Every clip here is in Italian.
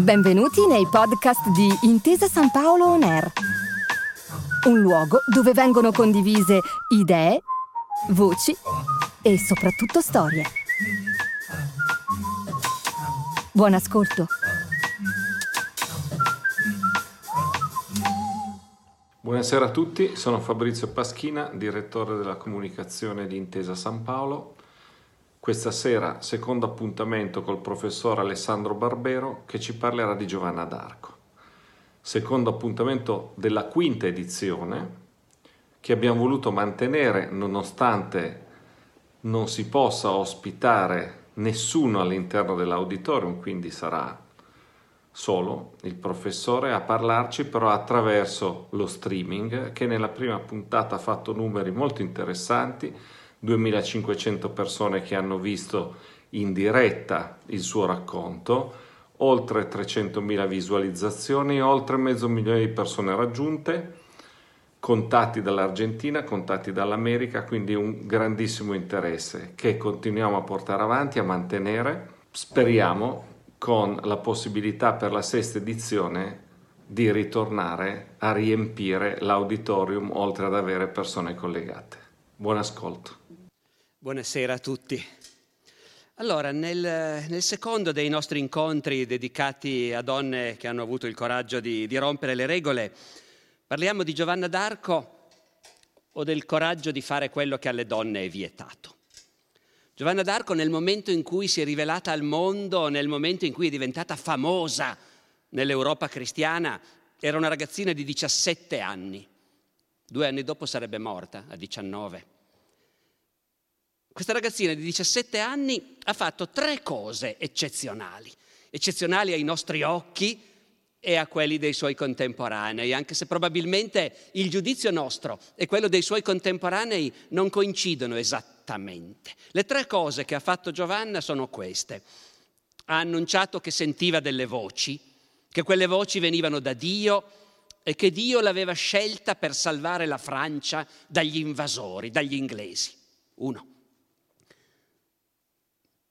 Benvenuti nei podcast di Intesa San Paolo On Air, un luogo dove vengono condivise idee, voci e soprattutto storie. Buon ascolto. Buonasera a tutti, sono Fabrizio Paschina, direttore della comunicazione di Intesa San Paolo. Questa sera secondo appuntamento col professor Alessandro Barbero che ci parlerà di Giovanna d'Arco. Secondo appuntamento della quinta edizione che abbiamo voluto mantenere nonostante non si possa ospitare nessuno all'interno dell'auditorium, quindi sarà solo il professore a parlarci però attraverso lo streaming che nella prima puntata ha fatto numeri molto interessanti 2500 persone che hanno visto in diretta il suo racconto, oltre 300.000 visualizzazioni, oltre mezzo milione di persone raggiunte, contatti dall'Argentina, contatti dall'America, quindi un grandissimo interesse che continuiamo a portare avanti, a mantenere. Speriamo con la possibilità per la sesta edizione di ritornare a riempire l'auditorium oltre ad avere persone collegate. Buon ascolto. Buonasera a tutti. Allora, nel, nel, secondo dei nostri incontri dedicati a donne che hanno avuto il coraggio di, di rompere le regole, parliamo di Giovanna d'Arco o del coraggio di fare quello che alle donne è vietato. Giovanna d'Arco nel momento in cui si è rivelata al mondo, nel momento in cui è diventata famosa nell'Europa cristiana, era una ragazzina di 17 anni. Due anni dopo sarebbe morta, a 19. Questa ragazzina di 17 anni ha fatto tre cose eccezionali, eccezionali ai nostri occhi e a quelli dei suoi contemporanei, anche se probabilmente il giudizio nostro e quello dei suoi contemporanei non coincidono esattamente. Le tre cose che ha fatto Giovanna sono queste. Ha annunciato che sentiva delle voci, che quelle voci venivano da Dio e che Dio l'aveva scelta per salvare la Francia dagli invasori, dagli inglesi. Uno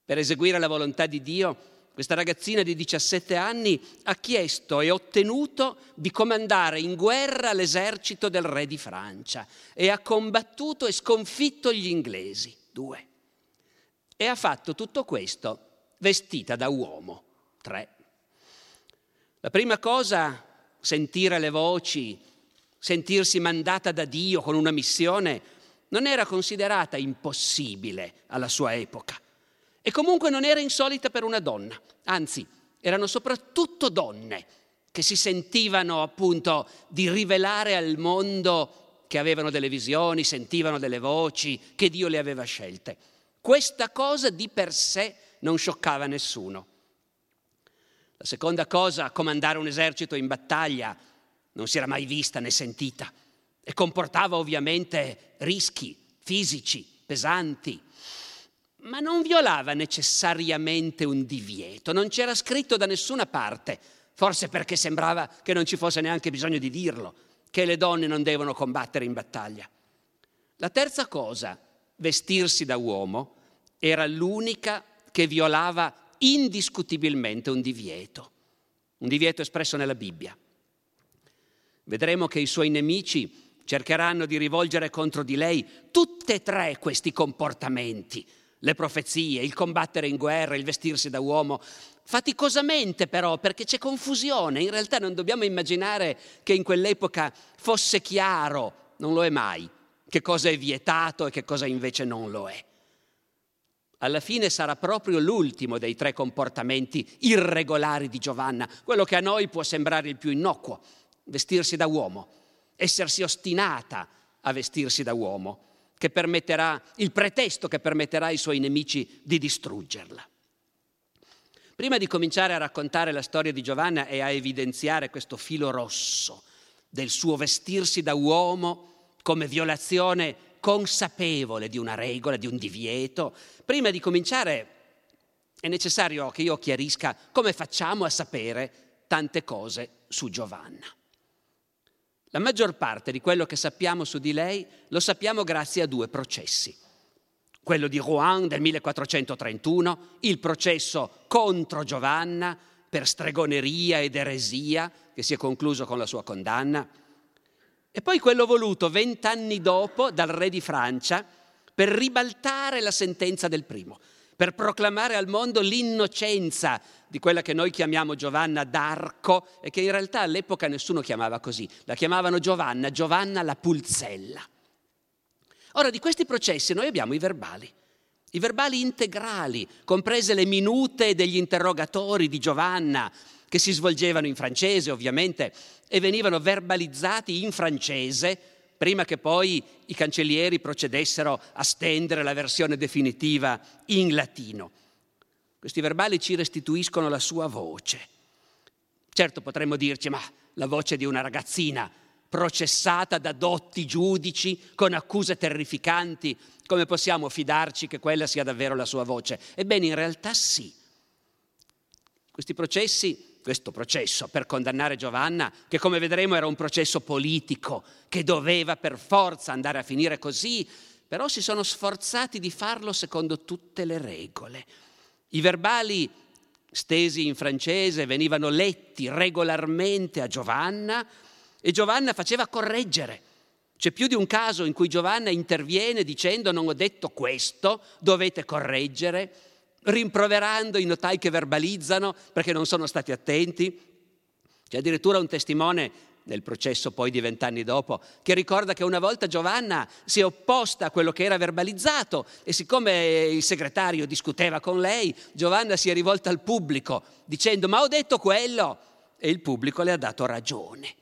per eseguire la volontà di Dio, questa ragazzina di 17 anni ha chiesto e ottenuto di comandare in guerra l'esercito del re di Francia e ha combattuto e sconfitto gli inglesi, due. E ha fatto tutto questo vestita da uomo, tre. La prima cosa, sentire le voci, sentirsi mandata da Dio con una missione, non era considerata impossibile alla sua epoca. E comunque non era insolita per una donna, anzi erano soprattutto donne che si sentivano appunto di rivelare al mondo che avevano delle visioni, sentivano delle voci, che Dio le aveva scelte. Questa cosa di per sé non scioccava nessuno. La seconda cosa, comandare un esercito in battaglia, non si era mai vista né sentita e comportava ovviamente rischi fisici pesanti ma non violava necessariamente un divieto, non c'era scritto da nessuna parte, forse perché sembrava che non ci fosse neanche bisogno di dirlo, che le donne non devono combattere in battaglia. La terza cosa, vestirsi da uomo, era l'unica che violava indiscutibilmente un divieto, un divieto espresso nella Bibbia. Vedremo che i suoi nemici cercheranno di rivolgere contro di lei tutte e tre questi comportamenti le profezie, il combattere in guerra, il vestirsi da uomo, faticosamente però, perché c'è confusione. In realtà non dobbiamo immaginare che in quell'epoca fosse chiaro, non lo è mai, che cosa è vietato e che cosa invece non lo è. Alla fine sarà proprio l'ultimo dei tre comportamenti irregolari di Giovanna, quello che a noi può sembrare il più innocuo, vestirsi da uomo, essersi ostinata a vestirsi da uomo che permetterà, il pretesto che permetterà ai suoi nemici di distruggerla. Prima di cominciare a raccontare la storia di Giovanna e a evidenziare questo filo rosso del suo vestirsi da uomo come violazione consapevole di una regola, di un divieto, prima di cominciare è necessario che io chiarisca come facciamo a sapere tante cose su Giovanna. La maggior parte di quello che sappiamo su di lei lo sappiamo grazie a due processi. Quello di Rouen del 1431, il processo contro Giovanna, per stregoneria ed eresia, che si è concluso con la sua condanna, e poi quello voluto vent'anni dopo dal re di Francia per ribaltare la sentenza del primo, per proclamare al mondo l'innocenza di quella che noi chiamiamo Giovanna d'Arco e che in realtà all'epoca nessuno chiamava così, la chiamavano Giovanna, Giovanna la Pulzella. Ora di questi processi noi abbiamo i verbali, i verbali integrali, comprese le minute degli interrogatori di Giovanna, che si svolgevano in francese ovviamente e venivano verbalizzati in francese prima che poi i cancellieri procedessero a stendere la versione definitiva in latino. Questi verbali ci restituiscono la sua voce. Certo potremmo dirci, ma la voce di una ragazzina processata da dotti giudici con accuse terrificanti, come possiamo fidarci che quella sia davvero la sua voce? Ebbene, in realtà sì. Questi processi, questo processo per condannare Giovanna, che come vedremo era un processo politico, che doveva per forza andare a finire così, però si sono sforzati di farlo secondo tutte le regole. I verbali stesi in francese venivano letti regolarmente a Giovanna e Giovanna faceva correggere. C'è più di un caso in cui Giovanna interviene dicendo non ho detto questo, dovete correggere, rimproverando i notai che verbalizzano perché non sono stati attenti. C'è addirittura un testimone nel processo poi di vent'anni dopo, che ricorda che una volta Giovanna si è opposta a quello che era verbalizzato e siccome il segretario discuteva con lei, Giovanna si è rivolta al pubblico dicendo ma ho detto quello e il pubblico le ha dato ragione.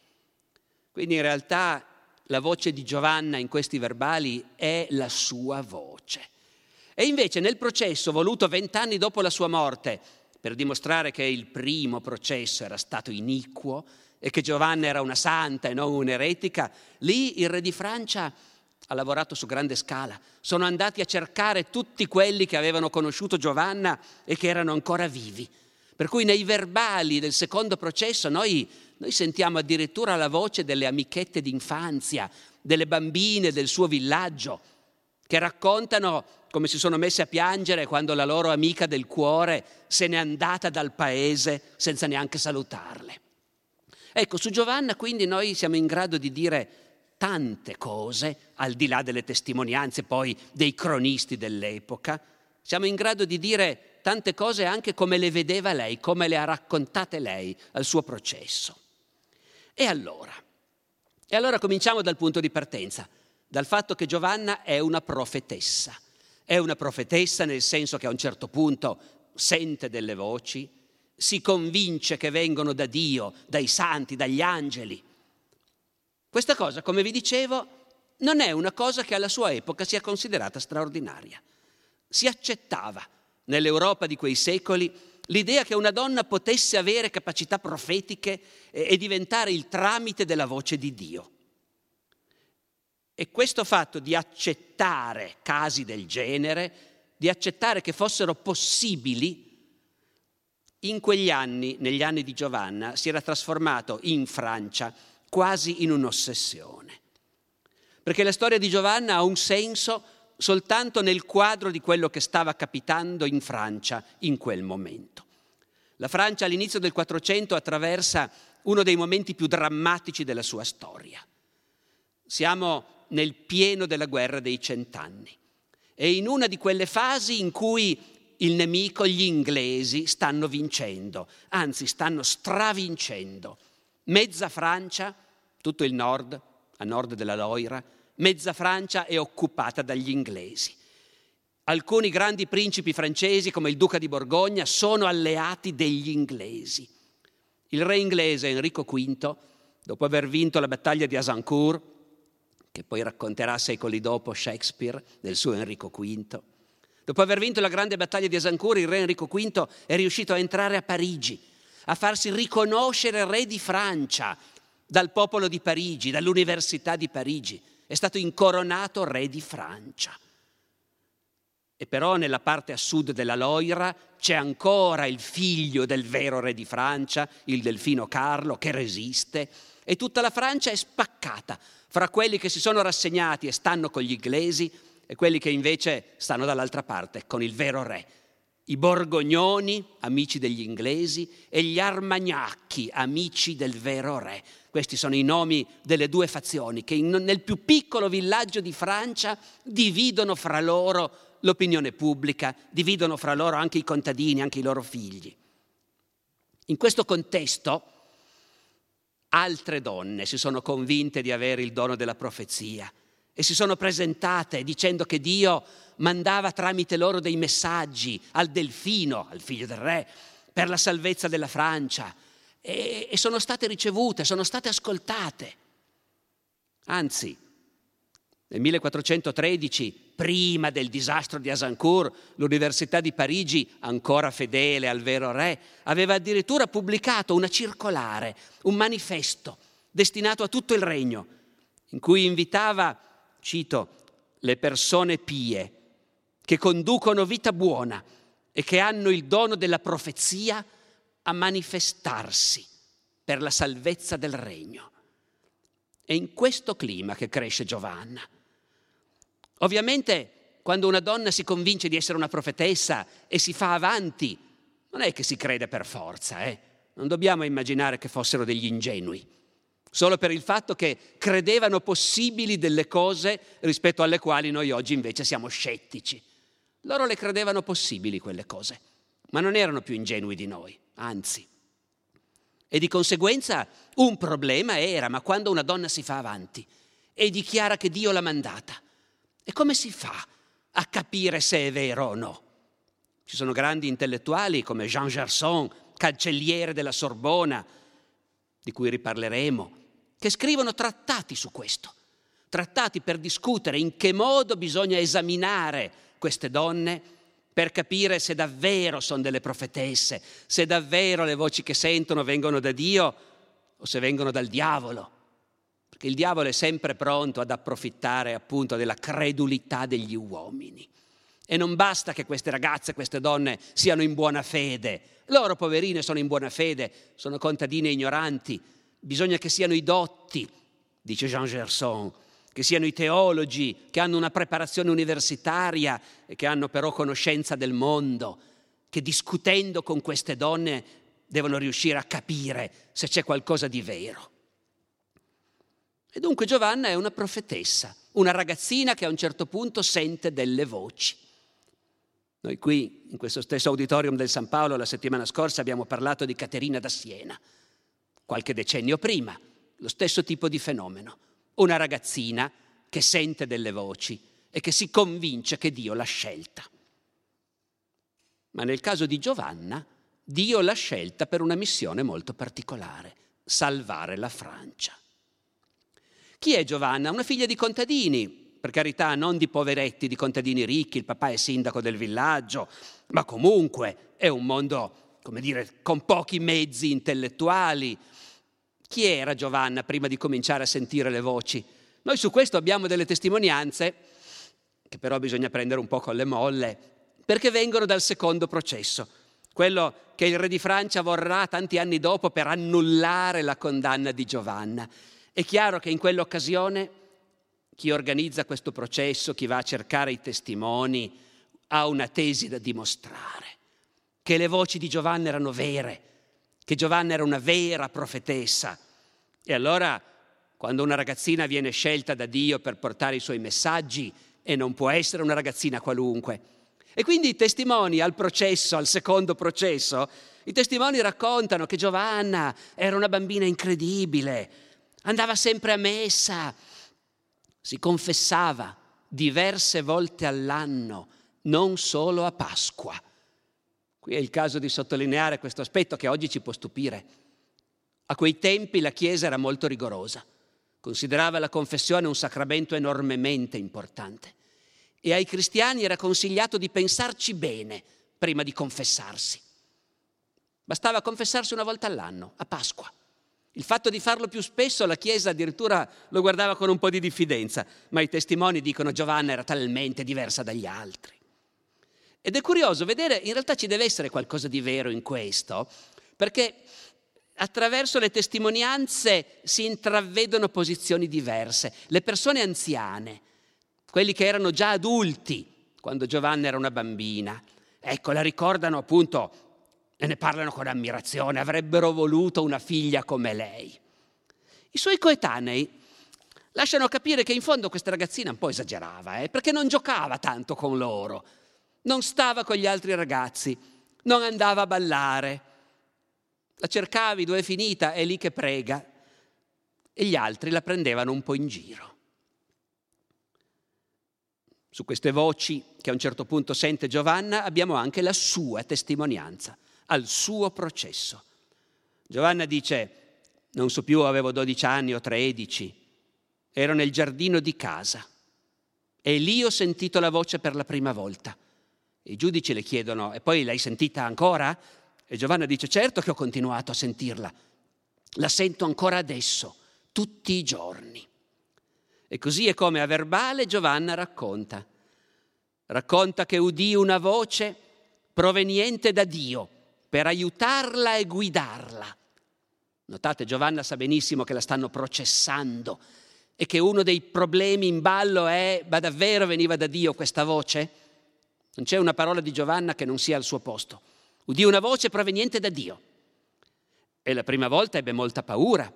Quindi in realtà la voce di Giovanna in questi verbali è la sua voce. E invece nel processo voluto vent'anni dopo la sua morte, per dimostrare che il primo processo era stato iniquo e che Giovanna era una santa e non un'eretica, lì il re di Francia ha lavorato su grande scala. Sono andati a cercare tutti quelli che avevano conosciuto Giovanna e che erano ancora vivi. Per cui nei verbali del secondo processo noi noi sentiamo addirittura la voce delle amichette d'infanzia, delle bambine del suo villaggio, che raccontano come si sono messe a piangere quando la loro amica del cuore se n'è andata dal paese senza neanche salutarle. Ecco, su Giovanna quindi noi siamo in grado di dire tante cose, al di là delle testimonianze poi dei cronisti dell'epoca, siamo in grado di dire tante cose anche come le vedeva lei, come le ha raccontate lei al suo processo. E allora? E allora cominciamo dal punto di partenza, dal fatto che Giovanna è una profetessa. È una profetessa nel senso che a un certo punto sente delle voci, si convince che vengono da Dio, dai santi, dagli angeli. Questa cosa, come vi dicevo, non è una cosa che alla sua epoca sia considerata straordinaria. Si accettava nell'Europa di quei secoli l'idea che una donna potesse avere capacità profetiche e, diventare il tramite della voce di Dio. E questo fatto di accettare casi del genere, di accettare che fossero possibili, in quegli anni, negli anni di Giovanna, si era trasformato in Francia quasi in un'ossessione. Perché la storia di Giovanna ha un senso soltanto nel quadro di quello che stava capitando in Francia in quel momento. La Francia all'inizio del 400 attraversa uno dei momenti più drammatici della sua storia. Siamo nel pieno della guerra dei cent'anni e in una di quelle fasi in cui il nemico, gli inglesi, stanno vincendo, anzi stanno stravincendo. Mezza Francia, tutto il nord, a nord della Loira, mezza Francia è occupata dagli inglesi. Alcuni grandi principi francesi, come il duca di Borgogna, sono alleati degli inglesi. Il re inglese Enrico V, dopo aver vinto la battaglia di Azincourt, che poi racconterà secoli dopo Shakespeare del suo Enrico V, dopo aver vinto la grande battaglia di Azincourt, il re Enrico V è riuscito a entrare a Parigi, a farsi riconoscere re di Francia dal popolo di Parigi, dall'Università di Parigi. È stato incoronato re di Francia. E però nella parte a sud della Loira c'è ancora il figlio del vero re di Francia, il delfino Carlo, che resiste, e tutta la Francia è spaccata fra quelli che si sono rassegnati e stanno con gli inglesi e quelli che invece stanno dall'altra parte, con il vero re. i borgognoni, amici degli inglesi, e gli armagnacchi, amici del vero re. Questi sono i nomi delle due fazioni che in, nel più piccolo villaggio di Francia dividono fra loro l'opinione pubblica, dividono fra loro anche i contadini, anche i loro figli. In questo contesto altre donne si sono convinte di avere il dono della profezia e si sono presentate dicendo che Dio mandava tramite loro dei messaggi al delfino, al figlio del re, per la salvezza della Francia e, e sono state ricevute, sono state ascoltate. Anzi, nel 1413, prima del disastro di Azincourt, l'Università di Parigi, ancora fedele al vero re, aveva addirittura pubblicato una circolare, un manifesto destinato a tutto il regno, in cui invitava, cito, le persone pie che conducono vita buona e che hanno il dono della profezia a manifestarsi per la salvezza del regno. È in questo clima che cresce Giovanna. Ovviamente quando una donna si convince di essere una profetessa e si fa avanti, non è che si crede per forza, eh? non dobbiamo immaginare che fossero degli ingenui, solo per il fatto che credevano possibili delle cose rispetto alle quali noi oggi invece siamo scettici. Loro le credevano possibili quelle cose, ma non erano più ingenui di noi, anzi. E di conseguenza un problema era, ma quando una donna si fa avanti e dichiara che Dio l'ha mandata, e come si fa a capire se è vero o no? Ci sono grandi intellettuali come Jean Gerson, cancelliere della Sorbona, di cui riparleremo, che scrivono trattati su questo, trattati per discutere in che modo bisogna esaminare queste donne per capire se davvero sono delle profetesse, se davvero le voci che sentono vengono da Dio o se vengono dal diavolo. Perché il diavolo è sempre pronto ad approfittare appunto della credulità degli uomini. E non basta che queste ragazze, queste donne siano in buona fede. Loro, poverine, sono in buona fede, sono contadine ignoranti. Bisogna che siano i dotti, dice Jean Gerson, che siano i teologi, che hanno una preparazione universitaria e che hanno però conoscenza del mondo, che discutendo con queste donne devono riuscire a capire se c'è qualcosa di vero. E dunque Giovanna è una profetessa, una ragazzina che a un certo punto sente delle voci. Noi qui, in questo stesso auditorium del San Paolo, la settimana scorsa abbiamo parlato di Caterina da Siena, qualche decennio prima, lo stesso tipo di fenomeno una ragazzina che sente delle voci e che si convince che Dio l'ha scelta. Ma nel caso di Giovanna, Dio l'ha scelta per una missione molto particolare, salvare la Francia. Chi è Giovanna? Una figlia di contadini, per carità non di poveretti, di contadini ricchi, il papà è sindaco del villaggio, ma comunque è un mondo, come dire, con pochi mezzi intellettuali, chi era Giovanna prima di cominciare a sentire le voci? Noi su questo abbiamo delle testimonianze, che però bisogna prendere un po' con le molle, perché vengono dal secondo processo, quello che il re di Francia vorrà tanti anni dopo per annullare la condanna di Giovanna. È chiaro che in quell'occasione chi organizza questo processo, chi va a cercare i testimoni, ha una tesi da dimostrare, che le voci di Giovanna erano vere, che Giovanna era una vera profetessa. E allora, quando una ragazzina viene scelta da Dio per portare i suoi messaggi, e non può essere una ragazzina qualunque. E quindi i testimoni al processo, al secondo processo, i testimoni raccontano che Giovanna era una bambina incredibile, andava sempre a messa, si confessava diverse volte all'anno, non solo a Pasqua. Qui è il caso di sottolineare questo aspetto che oggi ci può stupire. A quei tempi la Chiesa era molto rigorosa, considerava la confessione un sacramento enormemente importante e ai cristiani era consigliato di pensarci bene prima di confessarsi. Bastava confessarsi una volta all'anno, a Pasqua. Il fatto di farlo più spesso la Chiesa addirittura lo guardava con un po' di diffidenza, ma i testimoni dicono Giovanna era talmente diversa dagli altri. Ed è curioso vedere, in realtà ci deve essere qualcosa di vero in questo, perché attraverso le testimonianze si intravedono posizioni diverse. Le persone anziane, quelli che erano già adulti quando Giovanna era una bambina, ecco, la ricordano appunto e ne parlano con ammirazione, avrebbero voluto una figlia come lei. I suoi coetanei lasciano capire che in fondo questa ragazzina un po' esagerava, eh, perché non giocava tanto con loro, non stava con gli altri ragazzi, non andava a ballare. La cercavi, dove è finita? È lì che prega. E gli altri la prendevano un po' in giro. Su queste voci che a un certo punto sente Giovanna abbiamo anche la sua testimonianza al suo processo. Giovanna dice, non so più, avevo 12 anni o 13, ero nel giardino di casa e lì ho sentito la voce per la prima volta. I giudici le chiedono, e poi l'hai sentita ancora? E Giovanna dice, certo che ho continuato a sentirla, la sento ancora adesso, tutti i giorni. E così è come a verbale Giovanna racconta. Racconta che udì una voce proveniente da Dio per aiutarla e guidarla. Notate, Giovanna sa benissimo che la stanno processando e che uno dei problemi in ballo è, ma davvero veniva da Dio questa voce? Non c'è una parola di Giovanna che non sia al suo posto. Udì una voce proveniente da Dio. E la prima volta ebbe molta paura.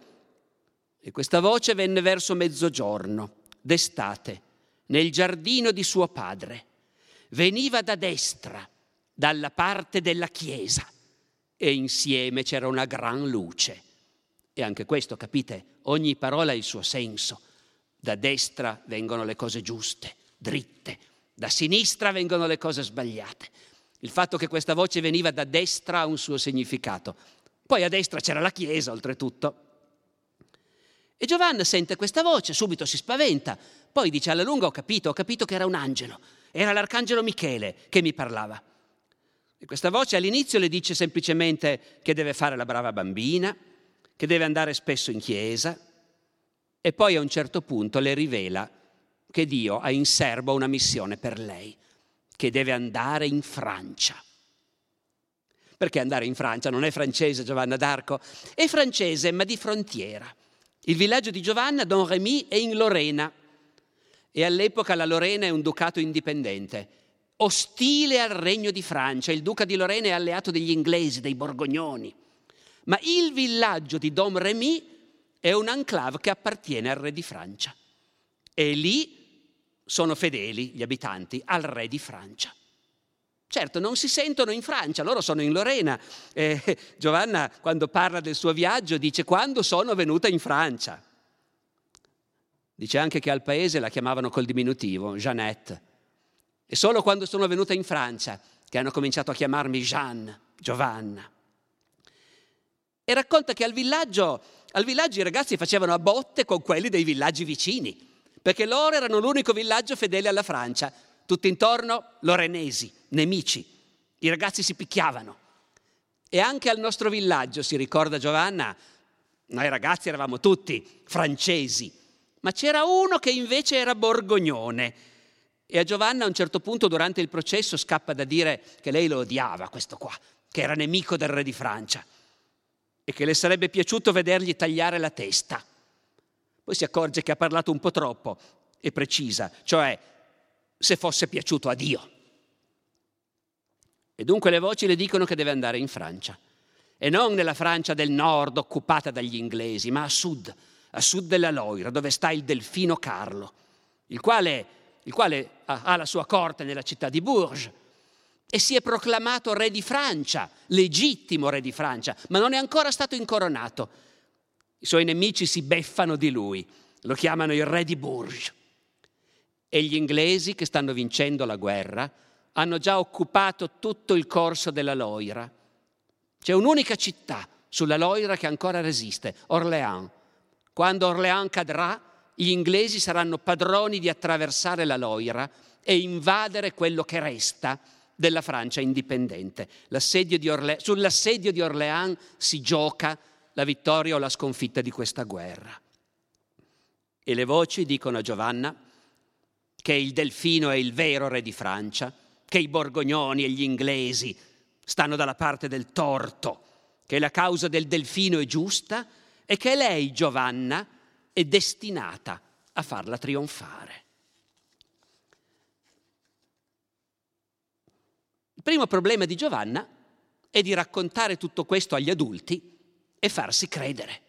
E questa voce venne verso mezzogiorno, d'estate, nel giardino di suo padre. Veniva da destra, dalla parte della chiesa e insieme c'era una gran luce. E anche questo, capite, ogni parola ha il suo senso. Da destra vengono le cose giuste, dritte, da sinistra vengono le cose sbagliate. Il fatto che questa voce veniva da destra ha un suo significato. Poi a destra c'era la chiesa, oltretutto. E Giovanna sente questa voce, subito si spaventa, poi dice alla lunga ho capito, ho capito che era un angelo, era l'arcangelo Michele che mi parlava. E questa voce all'inizio le dice semplicemente che deve fare la brava bambina, che deve andare spesso in chiesa e poi a un certo punto le rivela che Dio ha in serbo una missione per lei, che deve andare in Francia. Perché andare in Francia? Non è francese Giovanna d'Arco, è francese ma di frontiera. Il villaggio di Giovanna, Don Remy, è in Lorena e all'epoca la Lorena è un ducato indipendente ostile al regno di Francia. Il duca di Lorena è alleato degli inglesi, dei borgognoni. Ma il villaggio di Dom Remy è un enclave che appartiene al re di Francia. E lì sono fedeli gli abitanti al re di Francia. Certo, non si sentono in Francia, loro sono in Lorena. Eh, Giovanna, quando parla del suo viaggio, dice quando sono venuta in Francia. Dice anche che al paese la chiamavano col diminutivo, Jeannette. E solo quando sono venuta in Francia che hanno cominciato a chiamarmi Jeanne, Giovanna. E racconta che al villaggio, al villaggio i ragazzi facevano a botte con quelli dei villaggi vicini, perché loro erano l'unico villaggio fedele alla Francia. Tutto intorno lorenesi, nemici. I ragazzi si picchiavano. E anche al nostro villaggio, si ricorda Giovanna, noi ragazzi eravamo tutti francesi, ma c'era uno che invece era borgognone e a Giovanna a un certo punto durante il processo scappa da dire che lei lo odiava, questo qua, che era nemico del re di Francia e che le sarebbe piaciuto vedergli tagliare la testa. Poi si accorge che ha parlato un po' troppo e precisa, cioè se fosse piaciuto a Dio. E dunque le voci le dicono che deve andare in Francia. E non nella Francia del nord occupata dagli inglesi, ma a sud, a sud della Loira, dove sta il delfino Carlo, il quale il quale ha la sua corte nella città di Bourges e si è proclamato re di Francia, legittimo re di Francia, ma non è ancora stato incoronato. I suoi nemici si beffano di lui, lo chiamano il re di Bourges. E gli inglesi che stanno vincendo la guerra hanno già occupato tutto il corso della Loira. C'è un'unica città sulla Loira che ancora resiste, Orléans. Quando Orléans cadrà, gli inglesi saranno padroni di attraversare la Loira e invadere quello che resta della Francia indipendente. Di Orle- sull'assedio di Orléans si gioca la vittoria o la sconfitta di questa guerra. E le voci dicono a Giovanna che il delfino è il vero re di Francia, che i borgognoni e gli inglesi stanno dalla parte del torto, che la causa del delfino è giusta e che lei, Giovanna, è destinata a farla trionfare. Il primo problema di Giovanna è di raccontare tutto questo agli adulti e farsi credere.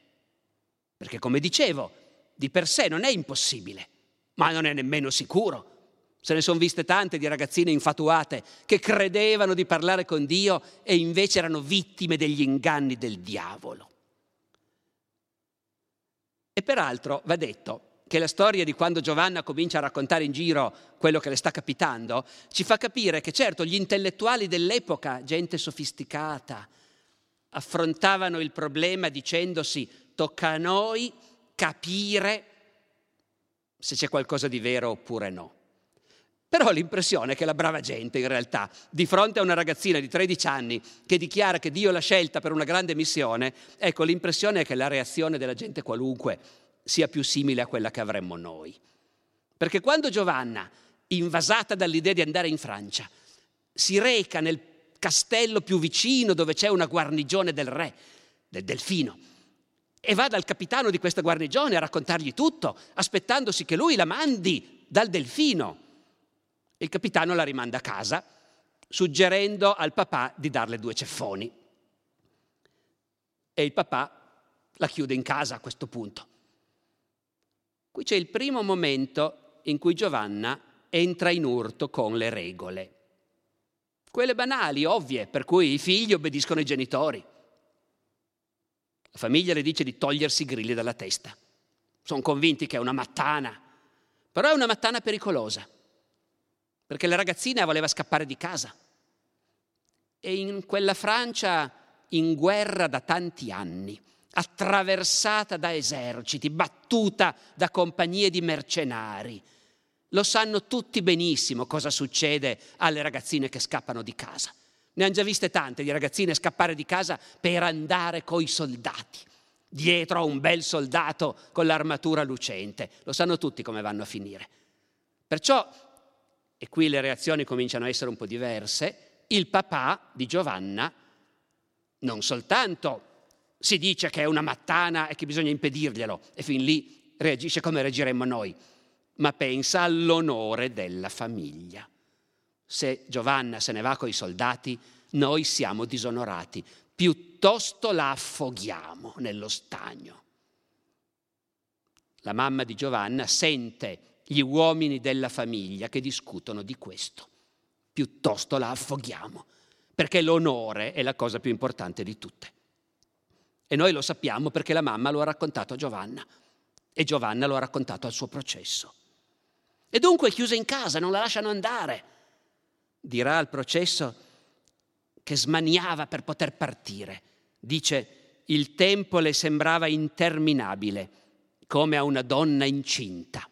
Perché come dicevo, di per sé non è impossibile, ma non è nemmeno sicuro. Se ne sono viste tante di ragazzine infatuate che credevano di parlare con Dio e invece erano vittime degli inganni del diavolo. E peraltro va detto che la storia di quando Giovanna comincia a raccontare in giro quello che le sta capitando ci fa capire che certo gli intellettuali dell'epoca, gente sofisticata, affrontavano il problema dicendosi tocca a noi capire se c'è qualcosa di vero oppure no. Però ho l'impressione che la brava gente, in realtà, di fronte a una ragazzina di 13 anni che dichiara che Dio l'ha scelta per una grande missione, ecco, l'impressione è che la reazione della gente qualunque sia più simile a quella che avremmo noi. Perché quando Giovanna, invasata dall'idea di andare in Francia, si reca nel castello più vicino dove c'è una guarnigione del re, del delfino, e va dal capitano di questa guarnigione a raccontargli tutto, aspettandosi che lui la mandi dal delfino il capitano la rimanda a casa, suggerendo al papà di darle due ceffoni. E il papà la chiude in casa a questo punto. Qui c'è il primo momento in cui Giovanna entra in urto con le regole. Quelle banali, ovvie, per cui i figli obbediscono ai genitori. La famiglia le dice di togliersi i grilli dalla testa. Sono convinti che è una mattana, però è una mattana pericolosa perché la ragazzina voleva scappare di casa. E in quella Francia in guerra da tanti anni, attraversata da eserciti, battuta da compagnie di mercenari, lo sanno tutti benissimo cosa succede alle ragazzine che scappano di casa. Ne hanno già viste tante di ragazzine scappare di casa per andare coi soldati, dietro a un bel soldato con l'armatura lucente. Lo sanno tutti come vanno a finire. Perciò e qui le reazioni cominciano a essere un po' diverse, il papà di Giovanna non soltanto si dice che è una mattana e che bisogna impedirglielo, e fin lì reagisce come reagiremmo noi, ma pensa all'onore della famiglia. Se Giovanna se ne va con i soldati, noi siamo disonorati, piuttosto la affoghiamo nello stagno. La mamma di Giovanna sente gli uomini della famiglia che discutono di questo. Piuttosto la affoghiamo, perché l'onore è la cosa più importante di tutte. E noi lo sappiamo perché la mamma lo ha raccontato a Giovanna e Giovanna lo ha raccontato al suo processo. E dunque è chiusa in casa, non la lasciano andare. Dirà al processo che smaniava per poter partire. Dice, il tempo le sembrava interminabile, come a una donna incinta.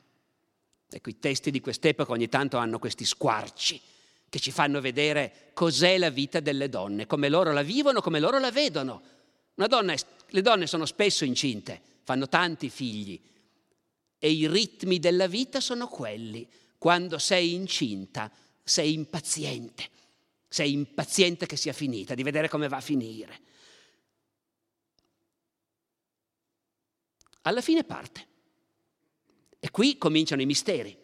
Ecco, i testi di quest'epoca ogni tanto hanno questi squarci che ci fanno vedere cos'è la vita delle donne, come loro la vivono, come loro la vedono. Donna, le donne sono spesso incinte, fanno tanti figli e i ritmi della vita sono quelli. Quando sei incinta sei impaziente, sei impaziente che sia finita, di vedere come va a finire. Alla fine parte. E qui cominciano i misteri,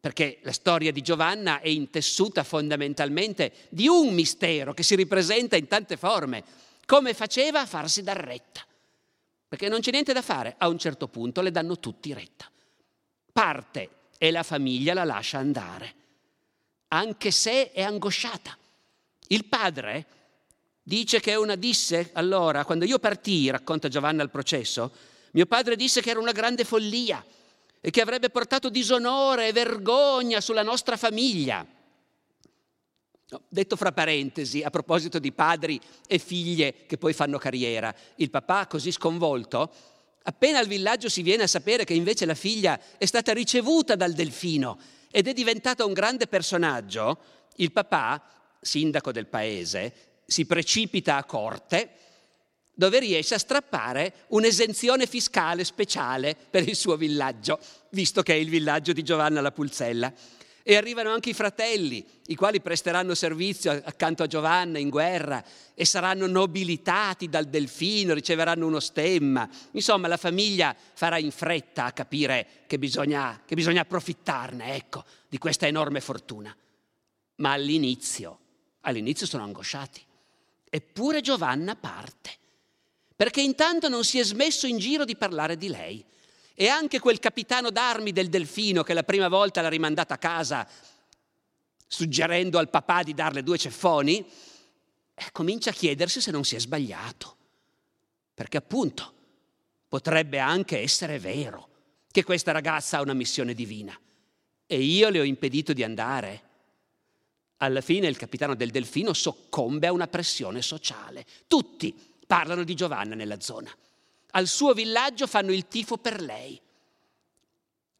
perché la storia di Giovanna è intessuta fondamentalmente di un mistero che si ripresenta in tante forme. Come faceva a farsi dar retta? Perché non c'è niente da fare, a un certo punto le danno tutti retta. Parte e la famiglia la lascia andare, anche se è angosciata. Il padre dice che una disse, allora, quando io partii, racconta Giovanna al processo, mio padre disse che era una grande follia e che avrebbe portato disonore e vergogna sulla nostra famiglia. Detto fra parentesi, a proposito di padri e figlie che poi fanno carriera, il papà così sconvolto, appena al villaggio si viene a sapere che invece la figlia è stata ricevuta dal delfino ed è diventata un grande personaggio, il papà, sindaco del paese, si precipita a corte dove riesce a strappare un'esenzione fiscale speciale per il suo villaggio, visto che è il villaggio di Giovanna la Pulzella. E arrivano anche i fratelli, i quali presteranno servizio accanto a Giovanna in guerra e saranno nobilitati dal delfino, riceveranno uno stemma. Insomma, la famiglia farà in fretta a capire che bisogna, che bisogna approfittarne, ecco, di questa enorme fortuna. Ma all'inizio All'inizio sono angosciati. Eppure Giovanna parte, perché intanto non si è smesso in giro di parlare di lei. E anche quel capitano d'armi del Delfino che la prima volta l'ha rimandata a casa, suggerendo al papà di darle due ceffoni, eh, comincia a chiedersi se non si è sbagliato. Perché appunto potrebbe anche essere vero che questa ragazza ha una missione divina. E io le ho impedito di andare. Alla fine il capitano del Delfino soccombe a una pressione sociale. Tutti parlano di Giovanna nella zona. Al suo villaggio fanno il tifo per lei.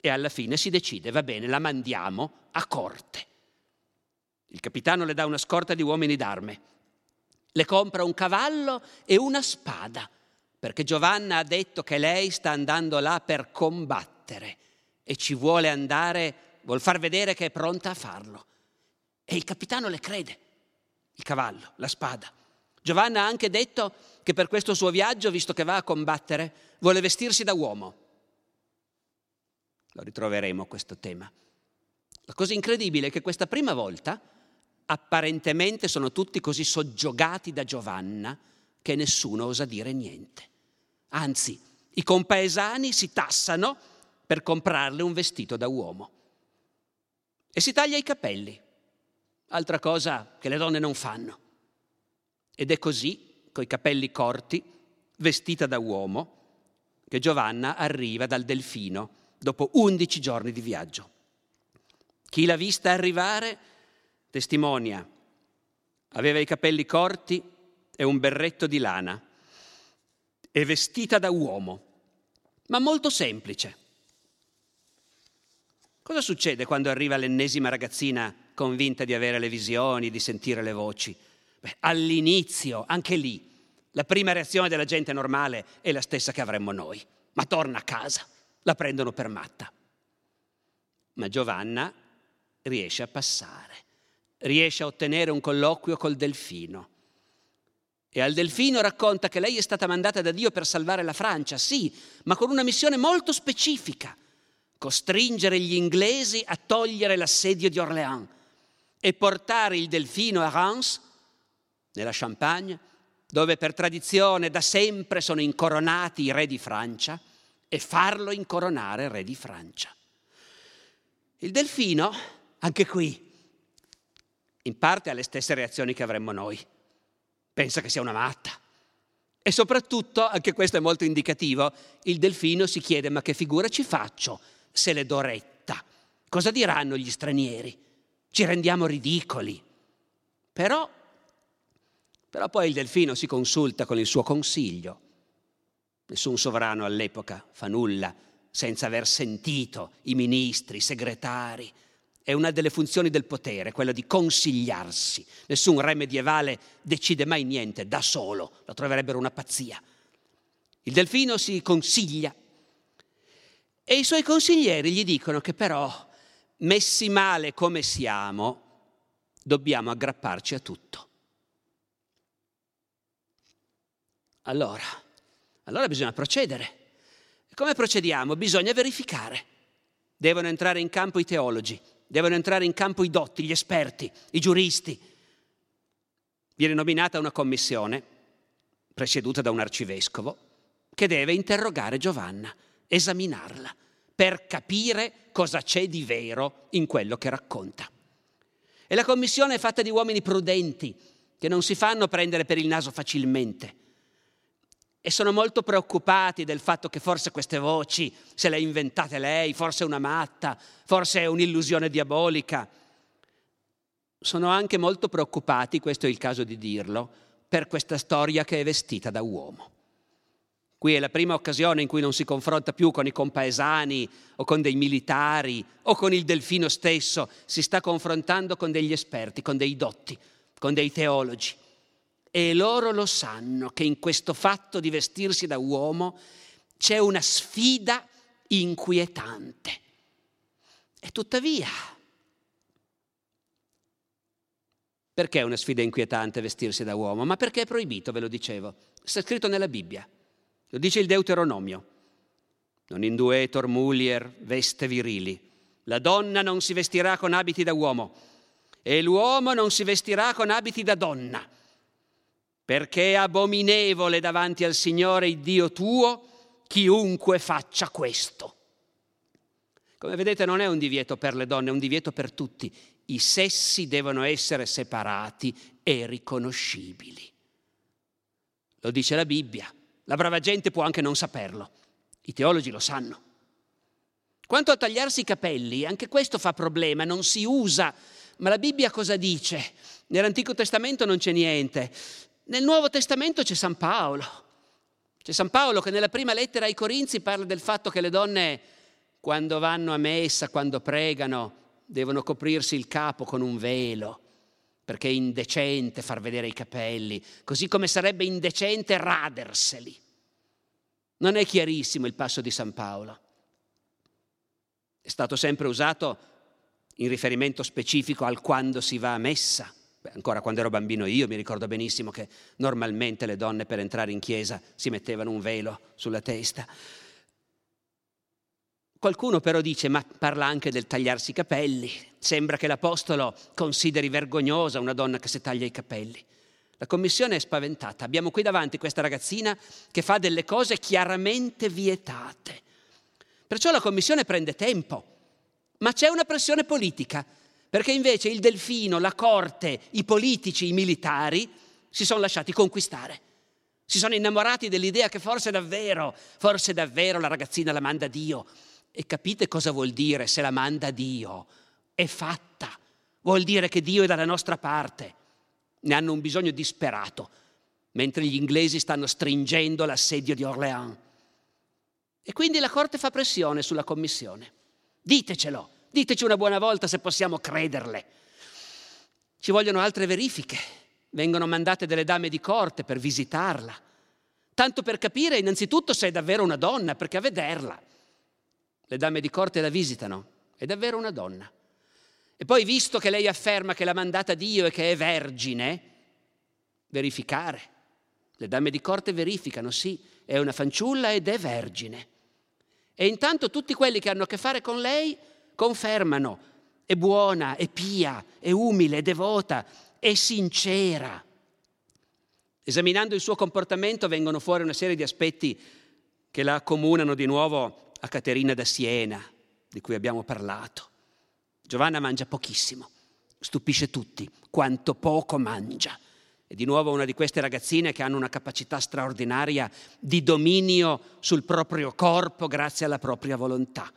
E alla fine si decide, va bene, la mandiamo a corte. Il capitano le dà una scorta di uomini d'arme. Le compra un cavallo e una spada, perché Giovanna ha detto che lei sta andando là per combattere e ci vuole andare, vuol far vedere che è pronta a farlo. E il capitano le crede, il cavallo, la spada. Giovanna ha anche detto che per questo suo viaggio, visto che va a combattere, vuole vestirsi da uomo. Lo ritroveremo questo tema. La cosa incredibile è che questa prima volta apparentemente sono tutti così soggiogati da Giovanna che nessuno osa dire niente. Anzi, i compaesani si tassano per comprarle un vestito da uomo. E si taglia i capelli altra cosa che le donne non fanno. Ed è così, coi capelli corti, vestita da uomo, che Giovanna arriva dal Delfino dopo undici giorni di viaggio. Chi l'ha vista arrivare testimonia. Aveva i capelli corti e un berretto di lana e vestita da uomo, ma molto semplice. Cosa succede quando arriva l'ennesima ragazzina convinta di avere le visioni, di sentire le voci. Beh, all'inizio, anche lì, la prima reazione della gente normale è la stessa che avremmo noi. Ma torna a casa, la prendono per matta. Ma Giovanna riesce a passare, riesce a ottenere un colloquio col delfino. E al delfino racconta che lei è stata mandata da Dio per salvare la Francia, sì, ma con una missione molto specifica, costringere gli inglesi a togliere l'assedio di Orléans e portare il delfino a Reims, nella Champagne, dove per tradizione da sempre sono incoronati i re di Francia, e farlo incoronare re di Francia. Il delfino, anche qui, in parte ha le stesse reazioni che avremmo noi. Pensa che sia una matta. E soprattutto, anche questo è molto indicativo, il delfino si chiede ma che figura ci faccio se le do retta? Cosa diranno gli stranieri? ci rendiamo ridicoli. Però, però poi il delfino si consulta con il suo consiglio. Nessun sovrano all'epoca fa nulla senza aver sentito i ministri, i segretari. È una delle funzioni del potere, quella di consigliarsi. Nessun re medievale decide mai niente da solo, lo troverebbero una pazzia. Il delfino si consiglia e i suoi consiglieri gli dicono che però messi male come siamo, dobbiamo aggrapparci a tutto. Allora, allora bisogna procedere. E come procediamo? Bisogna verificare. Devono entrare in campo i teologi, devono entrare in campo i dotti, gli esperti, i giuristi. Viene nominata una commissione, presieduta da un arcivescovo, che deve interrogare Giovanna, esaminarla per capire cosa c'è di vero in quello che racconta. E la commissione è fatta di uomini prudenti, che non si fanno prendere per il naso facilmente. E sono molto preoccupati del fatto che forse queste voci se le ha inventate lei, forse è una matta, forse è un'illusione diabolica. Sono anche molto preoccupati, questo è il caso di dirlo, per questa storia che è vestita da uomo. Qui è la prima occasione in cui non si confronta più con i compaesani o con dei militari o con il delfino stesso, si sta confrontando con degli esperti, con dei dotti, con dei teologi. E loro lo sanno che in questo fatto di vestirsi da uomo c'è una sfida inquietante. E tuttavia, perché è una sfida inquietante vestirsi da uomo? Ma perché è proibito, ve lo dicevo. Sta scritto nella Bibbia. Lo dice il Deuteronomio. Non induetor mulier veste virili. La donna non si vestirà con abiti da uomo. e l'uomo non si vestirà con abiti da donna, perché è abominevole davanti al Signore il Dio tuo chiunque faccia questo. Come vedete non è un divieto per le donne, è un divieto per tutti. I sessi devono essere separati e riconoscibili. Lo dice la Bibbia. La brava gente può anche non saperlo. I teologi lo sanno. Quanto a tagliarsi i capelli, anche questo fa problema, non si usa. Ma la Bibbia cosa dice? Nell'Antico Testamento non c'è niente. Nel Nuovo Testamento c'è San Paolo. C'è San Paolo che nella prima lettera ai Corinzi parla del fatto che le donne quando vanno a messa, quando pregano, devono coprirsi il capo con un velo, perché è indecente far vedere i capelli, così come sarebbe indecente raderseli. Non è chiarissimo il passo di San Paolo. È stato sempre usato in riferimento specifico al quando si va a messa. Ancora quando ero bambino io mi ricordo benissimo che normalmente le donne per entrare in chiesa si mettevano un velo sulla testa. Qualcuno però dice, ma parla anche del tagliarsi i capelli. Sembra che l'Apostolo consideri vergognosa una donna che si taglia i capelli. La commissione è spaventata. Abbiamo qui davanti questa ragazzina che fa delle cose chiaramente vietate. Perciò la commissione prende tempo. Ma c'è una pressione politica, perché invece il delfino, la corte, i politici, i militari si sono lasciati conquistare. Si sono innamorati dell'idea che forse davvero, forse davvero la ragazzina la manda Dio e capite cosa vuol dire se la manda Dio? È fatta. Vuol dire che Dio è dalla nostra parte. Ne hanno un bisogno disperato, mentre gli inglesi stanno stringendo l'assedio di Orléans. E quindi la Corte fa pressione sulla Commissione. Ditecelo, diteci una buona volta se possiamo crederle. Ci vogliono altre verifiche. Vengono mandate delle dame di corte per visitarla. Tanto per capire innanzitutto se è davvero una donna, perché a vederla le dame di corte la visitano, è davvero una donna. E poi, visto che lei afferma che l'ha mandata Dio e che è vergine, verificare. Le dame di corte verificano, sì, è una fanciulla ed è vergine. E intanto tutti quelli che hanno a che fare con lei confermano, è buona, è pia, è umile, è devota, è sincera. Esaminando il suo comportamento vengono fuori una serie di aspetti che la accomunano di nuovo a Caterina da Siena, di cui abbiamo parlato. Giovanna mangia pochissimo, stupisce tutti quanto poco mangia. È di nuovo una di queste ragazzine che hanno una capacità straordinaria di dominio sul proprio corpo grazie alla propria volontà.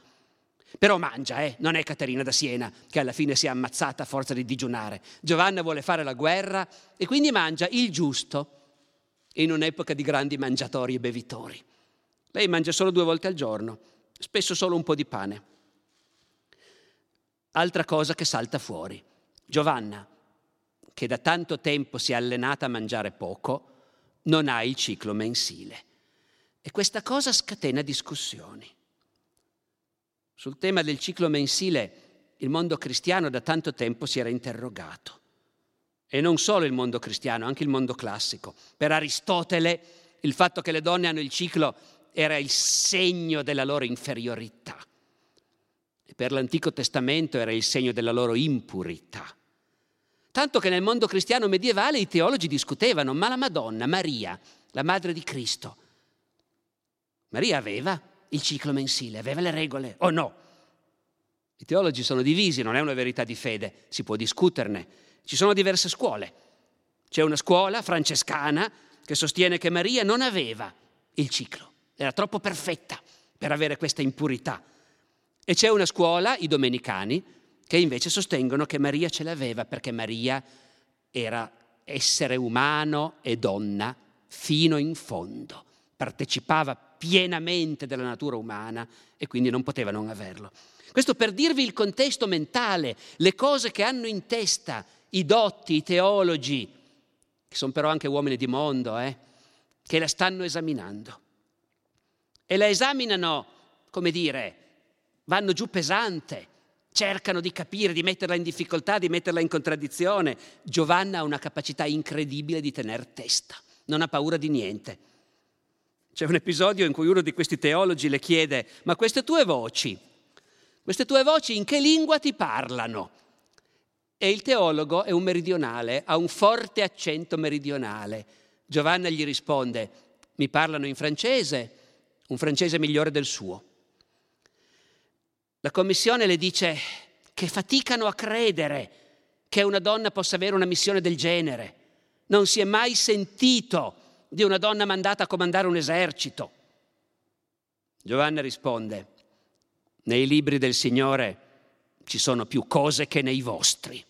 Però mangia, eh? non è Caterina da Siena che alla fine si è ammazzata a forza di digiunare. Giovanna vuole fare la guerra e quindi mangia il giusto in un'epoca di grandi mangiatori e bevitori. Lei mangia solo due volte al giorno spesso solo un po' di pane. Altra cosa che salta fuori. Giovanna, che da tanto tempo si è allenata a mangiare poco, non ha il ciclo mensile. E questa cosa scatena discussioni. Sul tema del ciclo mensile il mondo cristiano da tanto tempo si era interrogato. E non solo il mondo cristiano, anche il mondo classico. Per Aristotele il fatto che le donne hanno il ciclo era il segno della loro inferiorità. E per l'Antico Testamento era il segno della loro impurità. Tanto che nel mondo cristiano medievale i teologi discutevano, ma la Madonna, Maria, la madre di Cristo, Maria aveva il ciclo mensile, aveva le regole o no? I teologi sono divisi, non è una verità di fede, si può discuterne. Ci sono diverse scuole. C'è una scuola francescana che sostiene che Maria non aveva il ciclo era troppo perfetta per avere questa impurità. E c'è una scuola, i domenicani, che invece sostengono che Maria ce l'aveva perché Maria era essere umano e donna fino in fondo, partecipava pienamente della natura umana e quindi non poteva non averlo. Questo per dirvi il contesto mentale, le cose che hanno in testa i dotti, i teologi, che sono però anche uomini di mondo, eh, che la stanno esaminando e la esaminano, come dire, vanno giù pesante, cercano di capire, di metterla in difficoltà, di metterla in contraddizione. Giovanna ha una capacità incredibile di tener testa, non ha paura di niente. C'è un episodio in cui uno di questi teologi le chiede, ma queste tue voci, queste tue voci in che lingua ti parlano? E il teologo è un meridionale, ha un forte accento meridionale. Giovanna gli risponde, mi parlano in francese, un francese migliore del suo. La commissione le dice che faticano a credere che una donna possa avere una missione del genere. Non si è mai sentito di una donna mandata a comandare un esercito. Giovanna risponde, nei libri del Signore ci sono più cose che nei vostri.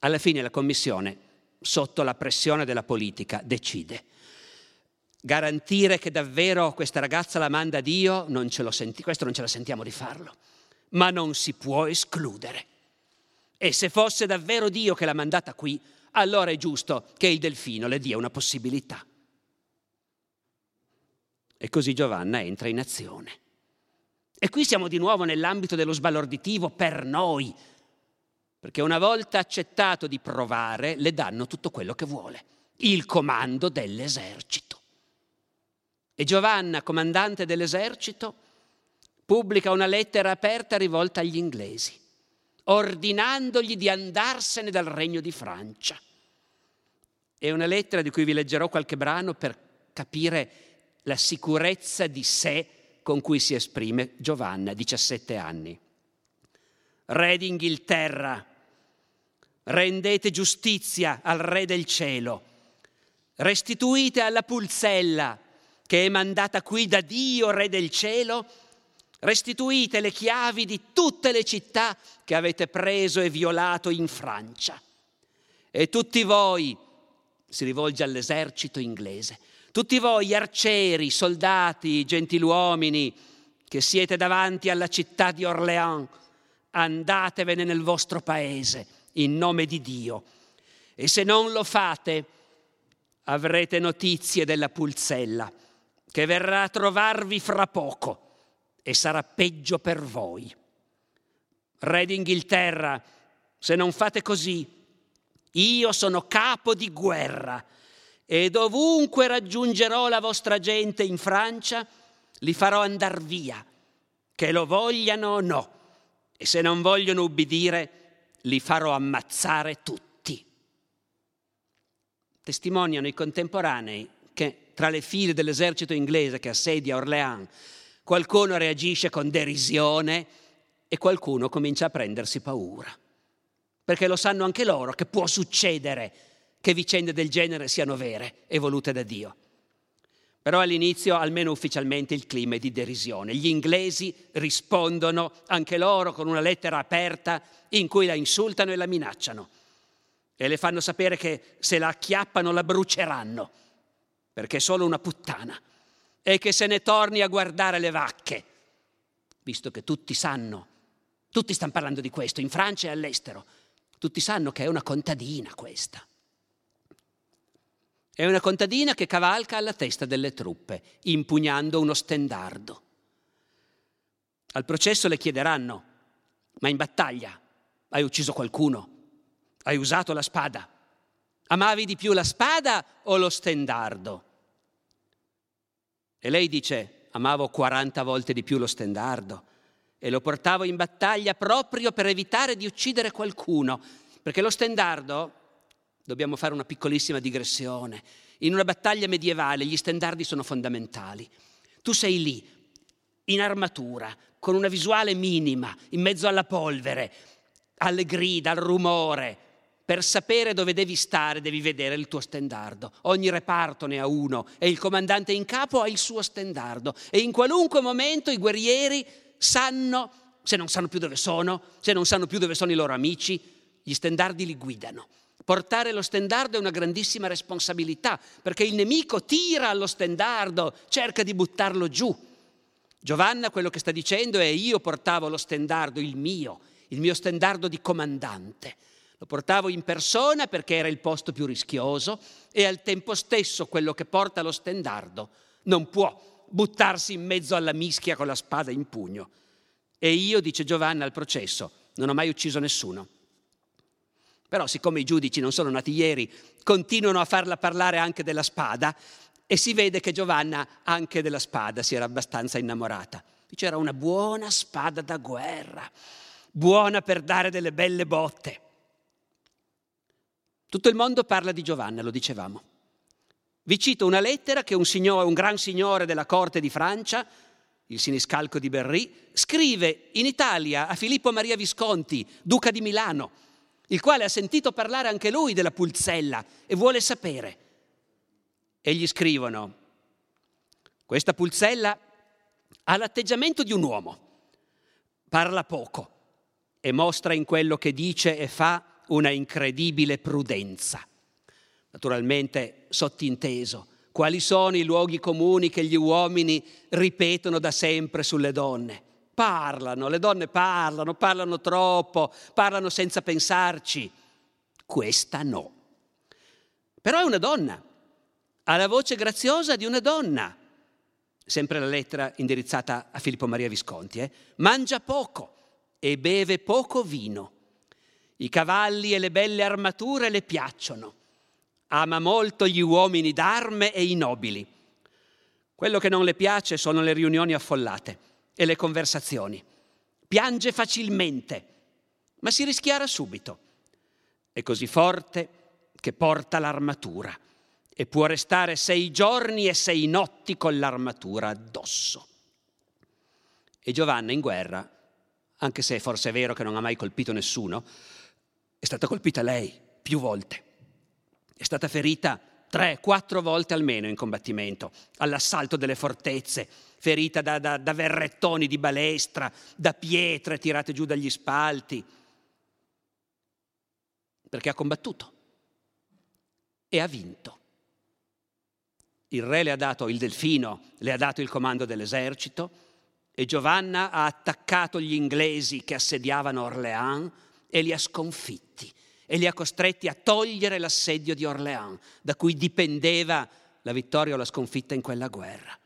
Alla fine la commissione, sotto la pressione della politica, decide. Garantire che davvero questa ragazza la manda Dio, non senti, questo non ce la sentiamo di farlo, ma non si può escludere. E se fosse davvero Dio che l'ha mandata qui, allora è giusto che il delfino le dia una possibilità. E così Giovanna entra in azione. E qui siamo di nuovo nell'ambito dello sbalorditivo per noi, perché una volta accettato di provare le danno tutto quello che vuole, il comando dell'esercito. E Giovanna, comandante dell'esercito, pubblica una lettera aperta rivolta agli inglesi, ordinandogli di andarsene dal regno di Francia. È una lettera di cui vi leggerò qualche brano per capire la sicurezza di sé con cui si esprime Giovanna, 17 anni. Re d'Inghilterra, rendete giustizia al Re del cielo, restituite alla pulzella che è mandata qui da Dio, Re del cielo, restituite le chiavi di tutte le città che avete preso e violato in Francia. E tutti voi, si rivolge all'esercito inglese, tutti voi arcieri, soldati, gentiluomini che siete davanti alla città di Orléans, andatevene nel vostro paese in nome di Dio. E se non lo fate, avrete notizie della pulzella che verrà a trovarvi fra poco e sarà peggio per voi. Re d'Inghilterra, se non fate così, io sono capo di guerra e dovunque raggiungerò la vostra gente in Francia, li farò andar via, che lo vogliano o no, e se non vogliono ubbidire, li farò ammazzare tutti. Testimoniano i contemporanei che tra le file dell'esercito inglese che assedia Orléans, qualcuno reagisce con derisione e qualcuno comincia a prendersi paura. Perché lo sanno anche loro che può succedere che vicende del genere siano vere e volute da Dio. Però all'inizio, almeno ufficialmente, il clima è di derisione. Gli inglesi rispondono anche loro con una lettera aperta in cui la insultano e la minacciano e le fanno sapere che se la acchiappano la bruceranno, perché è solo una puttana, e che se ne torni a guardare le vacche, visto che tutti sanno, tutti stanno parlando di questo, in Francia e all'estero, tutti sanno che è una contadina questa. È una contadina che cavalca alla testa delle truppe, impugnando uno stendardo. Al processo le chiederanno, ma in battaglia hai ucciso qualcuno? Hai usato la spada? Amavi di più la spada o lo stendardo? E lei dice, amavo 40 volte di più lo stendardo e lo portavo in battaglia proprio per evitare di uccidere qualcuno, perché lo stendardo Dobbiamo fare una piccolissima digressione. In una battaglia medievale gli stendardi sono fondamentali. Tu sei lì, in armatura, con una visuale minima, in mezzo alla polvere, alle grida, al rumore. Per sapere dove devi stare devi vedere il tuo stendardo. Ogni reparto ne ha uno e il comandante in capo ha il suo stendardo. E in qualunque momento i guerrieri sanno, se non sanno più dove sono, se non sanno più dove sono i loro amici, gli stendardi li guidano. Portare lo stendardo è una grandissima responsabilità, perché il nemico tira allo stendardo, cerca di buttarlo giù. Giovanna quello che sta dicendo è io portavo lo stendardo, il mio, il mio stendardo di comandante. Lo portavo in persona perché era il posto più rischioso e al tempo stesso quello che porta lo stendardo non può buttarsi in mezzo alla mischia con la spada in pugno. E io, dice Giovanna al processo, non ho mai ucciso nessuno. Però siccome i giudici non sono nati ieri, continuano a farla parlare anche della spada e si vede che Giovanna anche della spada si era abbastanza innamorata. C'era una buona spada da guerra, buona per dare delle belle botte. Tutto il mondo parla di Giovanna, lo dicevamo. Vi cito una lettera che un, signore, un gran signore della corte di Francia, il siniscalco di Berry, scrive in Italia a Filippo Maria Visconti, duca di Milano, il quale ha sentito parlare anche lui della pulzella e vuole sapere. E gli scrivono, questa pulzella ha l'atteggiamento di un uomo, parla poco e mostra in quello che dice e fa una incredibile prudenza. Naturalmente sottinteso, quali sono i luoghi comuni che gli uomini ripetono da sempre sulle donne? Parlano, le donne parlano, parlano troppo, parlano senza pensarci. Questa no. Però è una donna, ha la voce graziosa di una donna. Sempre la lettera indirizzata a Filippo Maria Visconti. Eh? Mangia poco e beve poco vino i cavalli e le belle armature le piacciono. Ama molto gli uomini d'arme e i nobili. Quello che non le piace sono le riunioni affollate e le conversazioni. Piange facilmente, ma si rischiara subito. È così forte che porta l'armatura e può restare sei giorni e sei notti con l'armatura addosso. E Giovanna in guerra, anche se forse è vero che non ha mai colpito nessuno, è stata colpita lei più volte. È stata ferita tre, quattro volte almeno in combattimento, all'assalto delle fortezze, ferita da, da, da verrettoni di balestra, da pietre tirate giù dagli spalti, perché ha combattuto e ha vinto. Il re le ha dato il delfino, le ha dato il comando dell'esercito e Giovanna ha attaccato gli inglesi che assediavano Orléans e li ha sconfitti e li ha costretti a togliere l'assedio di Orléans, da cui dipendeva la vittoria o la sconfitta in quella guerra.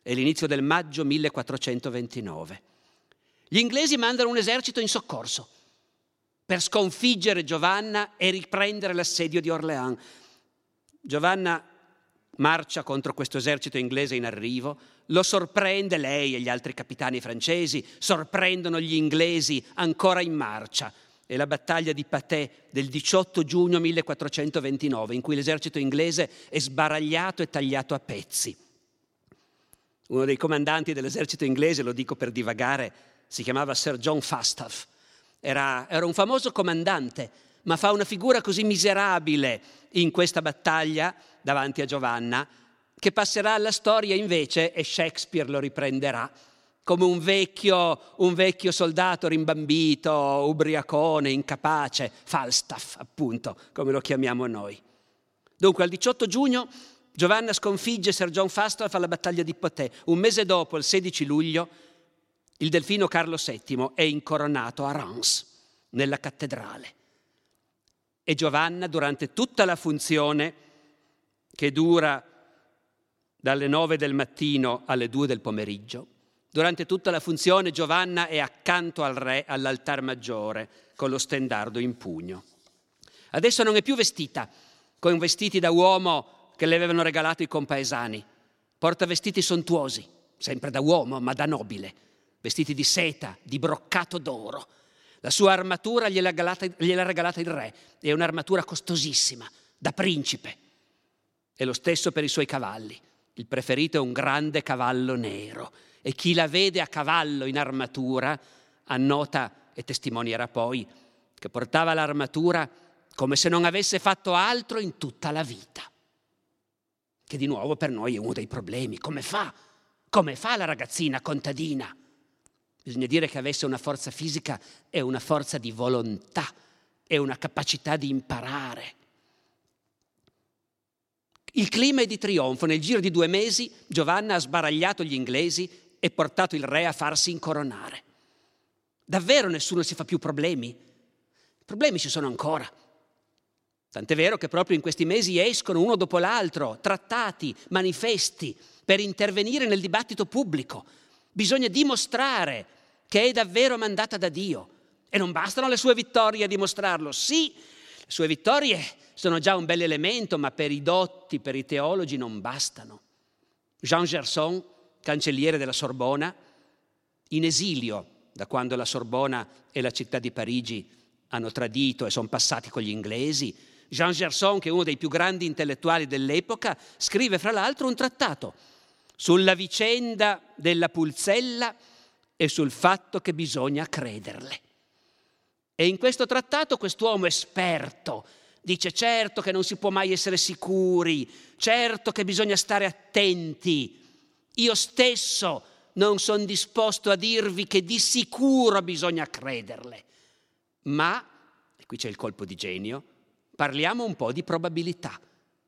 È l'inizio del maggio 1429. Gli inglesi mandano un esercito in soccorso per sconfiggere Giovanna e riprendere l'assedio di Orléans. Giovanna marcia contro questo esercito inglese in arrivo, lo sorprende lei e gli altri capitani francesi, sorprendono gli inglesi ancora in marcia, è la battaglia di Patè del 18 giugno 1429, in cui l'esercito inglese è sbaragliato e tagliato a pezzi. Uno dei comandanti dell'esercito inglese, lo dico per divagare, si chiamava Sir John Falstaff. Era, era un famoso comandante, ma fa una figura così miserabile in questa battaglia davanti a Giovanna, che passerà alla storia invece, e Shakespeare lo riprenderà, come un vecchio, un vecchio soldato rimbambito, ubriacone, incapace, Falstaff appunto, come lo chiamiamo noi. Dunque al 18 giugno Giovanna sconfigge Sir John Falstaff alla battaglia di Potè. Un mese dopo, il 16 luglio, il delfino Carlo VII è incoronato a Reims, nella cattedrale. E Giovanna, durante tutta la funzione, che dura dalle 9 del mattino alle 2 del pomeriggio, Durante tutta la funzione Giovanna è accanto al re all'altar maggiore con lo stendardo in pugno. Adesso non è più vestita con vestiti da uomo che le avevano regalato i compaesani. Porta vestiti sontuosi, sempre da uomo, ma da nobile. Vestiti di seta, di broccato d'oro. La sua armatura gliel'ha regalata, gliel'ha regalata il re. È un'armatura costosissima, da principe. E lo stesso per i suoi cavalli. Il preferito è un grande cavallo nero e chi la vede a cavallo in armatura annota e testimonierà poi che portava l'armatura come se non avesse fatto altro in tutta la vita. Che di nuovo per noi è uno dei problemi. Come fa? Come fa la ragazzina contadina? Bisogna dire che avesse una forza fisica e una forza di volontà e una capacità di imparare. Il clima è di trionfo. Nel giro di due mesi Giovanna ha sbaragliato gli inglesi e portato il re a farsi incoronare. Davvero nessuno si fa più problemi? Problemi ci sono ancora. Tant'è vero che proprio in questi mesi escono uno dopo l'altro trattati, manifesti per intervenire nel dibattito pubblico. Bisogna dimostrare che è davvero mandata da Dio. E non bastano le sue vittorie a dimostrarlo. Sì, le sue vittorie sono già un bel elemento, ma per i dotti, per i teologi non bastano. Jean Gerson cancelliere della Sorbona, in esilio da quando la Sorbona e la città di Parigi hanno tradito e sono passati con gli inglesi. Jean Gerson, che è uno dei più grandi intellettuali dell'epoca, scrive fra l'altro un trattato sulla vicenda della pulzella e sul fatto che bisogna crederle. E in questo trattato quest'uomo esperto dice certo che non si può mai essere sicuri, certo che bisogna stare attenti. Io stesso non sono disposto a dirvi che di sicuro bisogna crederle. Ma, e qui c'è il colpo di genio, parliamo un po' di probabilità,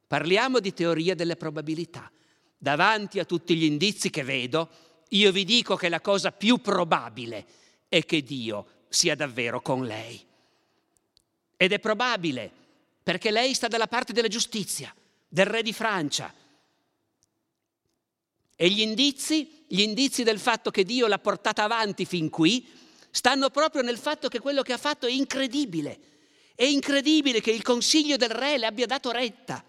parliamo di teoria delle probabilità. Davanti a tutti gli indizi che vedo, io vi dico che la cosa più probabile è che Dio sia davvero con lei. Ed è probabile perché lei sta dalla parte della giustizia, del re di Francia. E gli indizi, gli indizi del fatto che Dio l'ha portata avanti fin qui, stanno proprio nel fatto che quello che ha fatto è incredibile. È incredibile che il consiglio del re le abbia dato retta.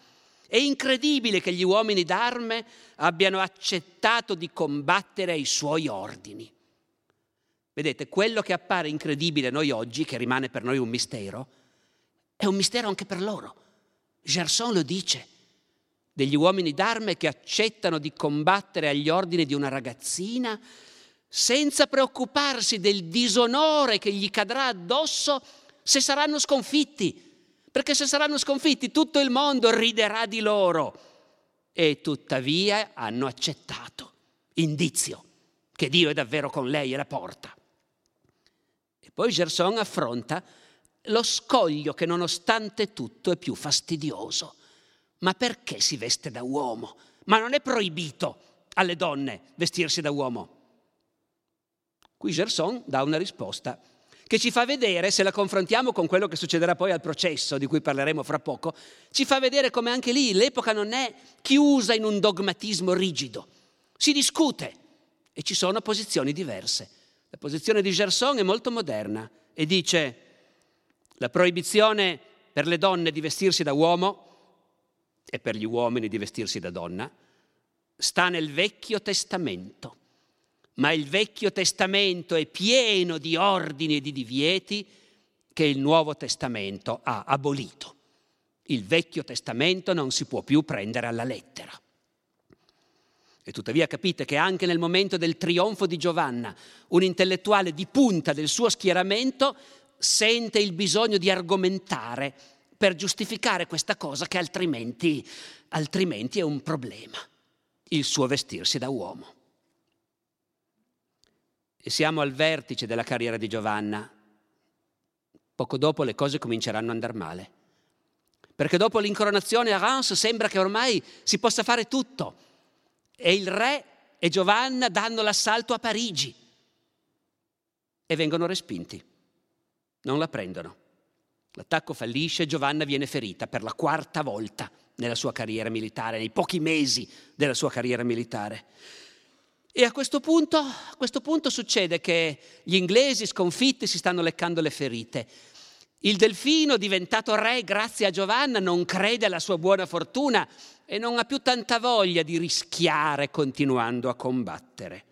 È incredibile che gli uomini d'arme abbiano accettato di combattere ai suoi ordini. Vedete, quello che appare incredibile a noi oggi, che rimane per noi un mistero, è un mistero anche per loro. Gerson lo dice, degli uomini d'arme che accettano di combattere agli ordini di una ragazzina senza preoccuparsi del disonore che gli cadrà addosso se saranno sconfitti perché se saranno sconfitti tutto il mondo riderà di loro. E tuttavia hanno accettato, indizio, che Dio è davvero con lei e la porta. E poi Gerson affronta lo scoglio che nonostante tutto è più fastidioso. Ma perché si veste da uomo? Ma non è proibito alle donne vestirsi da uomo. Qui Gerson dà una risposta che ci fa vedere, se la confrontiamo con quello che succederà poi al processo, di cui parleremo fra poco, ci fa vedere come anche lì l'epoca non è chiusa in un dogmatismo rigido. Si discute e ci sono posizioni diverse. La posizione di Gerson è molto moderna e dice la proibizione per le donne di vestirsi da uomo e per gli uomini di vestirsi da donna sta nel Vecchio Testamento ma il Vecchio Testamento è pieno di ordini e di divieti che il Nuovo Testamento ha abolito. Il Vecchio Testamento non si può più prendere alla lettera. E tuttavia capite che anche nel momento del trionfo di Giovanna, un intellettuale di punta del suo schieramento sente il bisogno di argomentare per giustificare questa cosa che altrimenti, altrimenti è un problema, il suo vestirsi da uomo. E siamo al vertice della carriera di Giovanna. Poco dopo le cose cominceranno ad andare male. Perché dopo l'incoronazione a Reims sembra che ormai si possa fare tutto. E il re e Giovanna danno l'assalto a Parigi e vengono respinti. Non la prendono. L'attacco fallisce e Giovanna viene ferita per la quarta volta nella sua carriera militare, nei pochi mesi della sua carriera militare. E a questo, punto, a questo punto succede che gli inglesi sconfitti si stanno leccando le ferite. Il delfino, diventato re grazie a Giovanna, non crede alla sua buona fortuna e non ha più tanta voglia di rischiare continuando a combattere.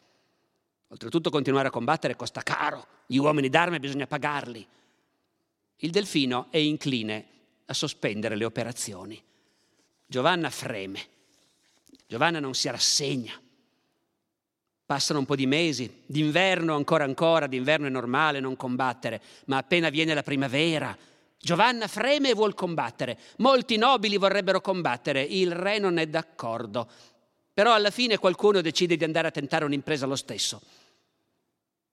Oltretutto continuare a combattere costa caro, gli uomini d'arme bisogna pagarli. Il delfino è incline a sospendere le operazioni. Giovanna freme, Giovanna non si rassegna. Passano un po' di mesi, d'inverno ancora ancora, d'inverno è normale non combattere, ma appena viene la primavera, Giovanna freme e vuol combattere. Molti nobili vorrebbero combattere, il re non è d'accordo. Però alla fine qualcuno decide di andare a tentare un'impresa lo stesso.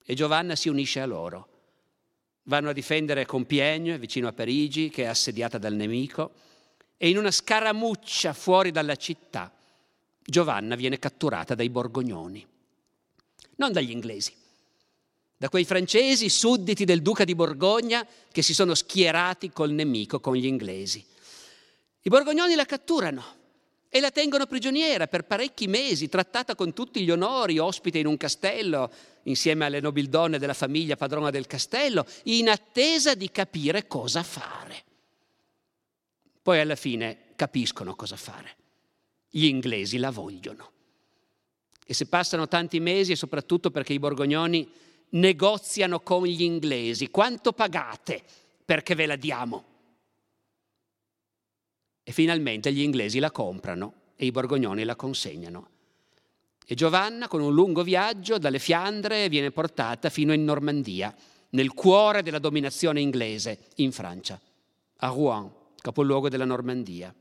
E Giovanna si unisce a loro. Vanno a difendere Compiègne, vicino a Parigi, che è assediata dal nemico, e in una scaramuccia fuori dalla città Giovanna viene catturata dai borgognoni. Non dagli inglesi, da quei francesi sudditi del duca di Borgogna che si sono schierati col nemico, con gli inglesi. I borgognoni la catturano e la tengono prigioniera per parecchi mesi, trattata con tutti gli onori, ospite in un castello, insieme alle nobildonne della famiglia padrona del castello, in attesa di capire cosa fare. Poi alla fine capiscono cosa fare. Gli inglesi la vogliono. E se passano tanti mesi è soprattutto perché i borgognoni negoziano con gli inglesi. Quanto pagate perché ve la diamo? E finalmente gli inglesi la comprano e i borgognoni la consegnano. E Giovanna, con un lungo viaggio dalle Fiandre, viene portata fino in Normandia, nel cuore della dominazione inglese, in Francia, a Rouen, capoluogo della Normandia.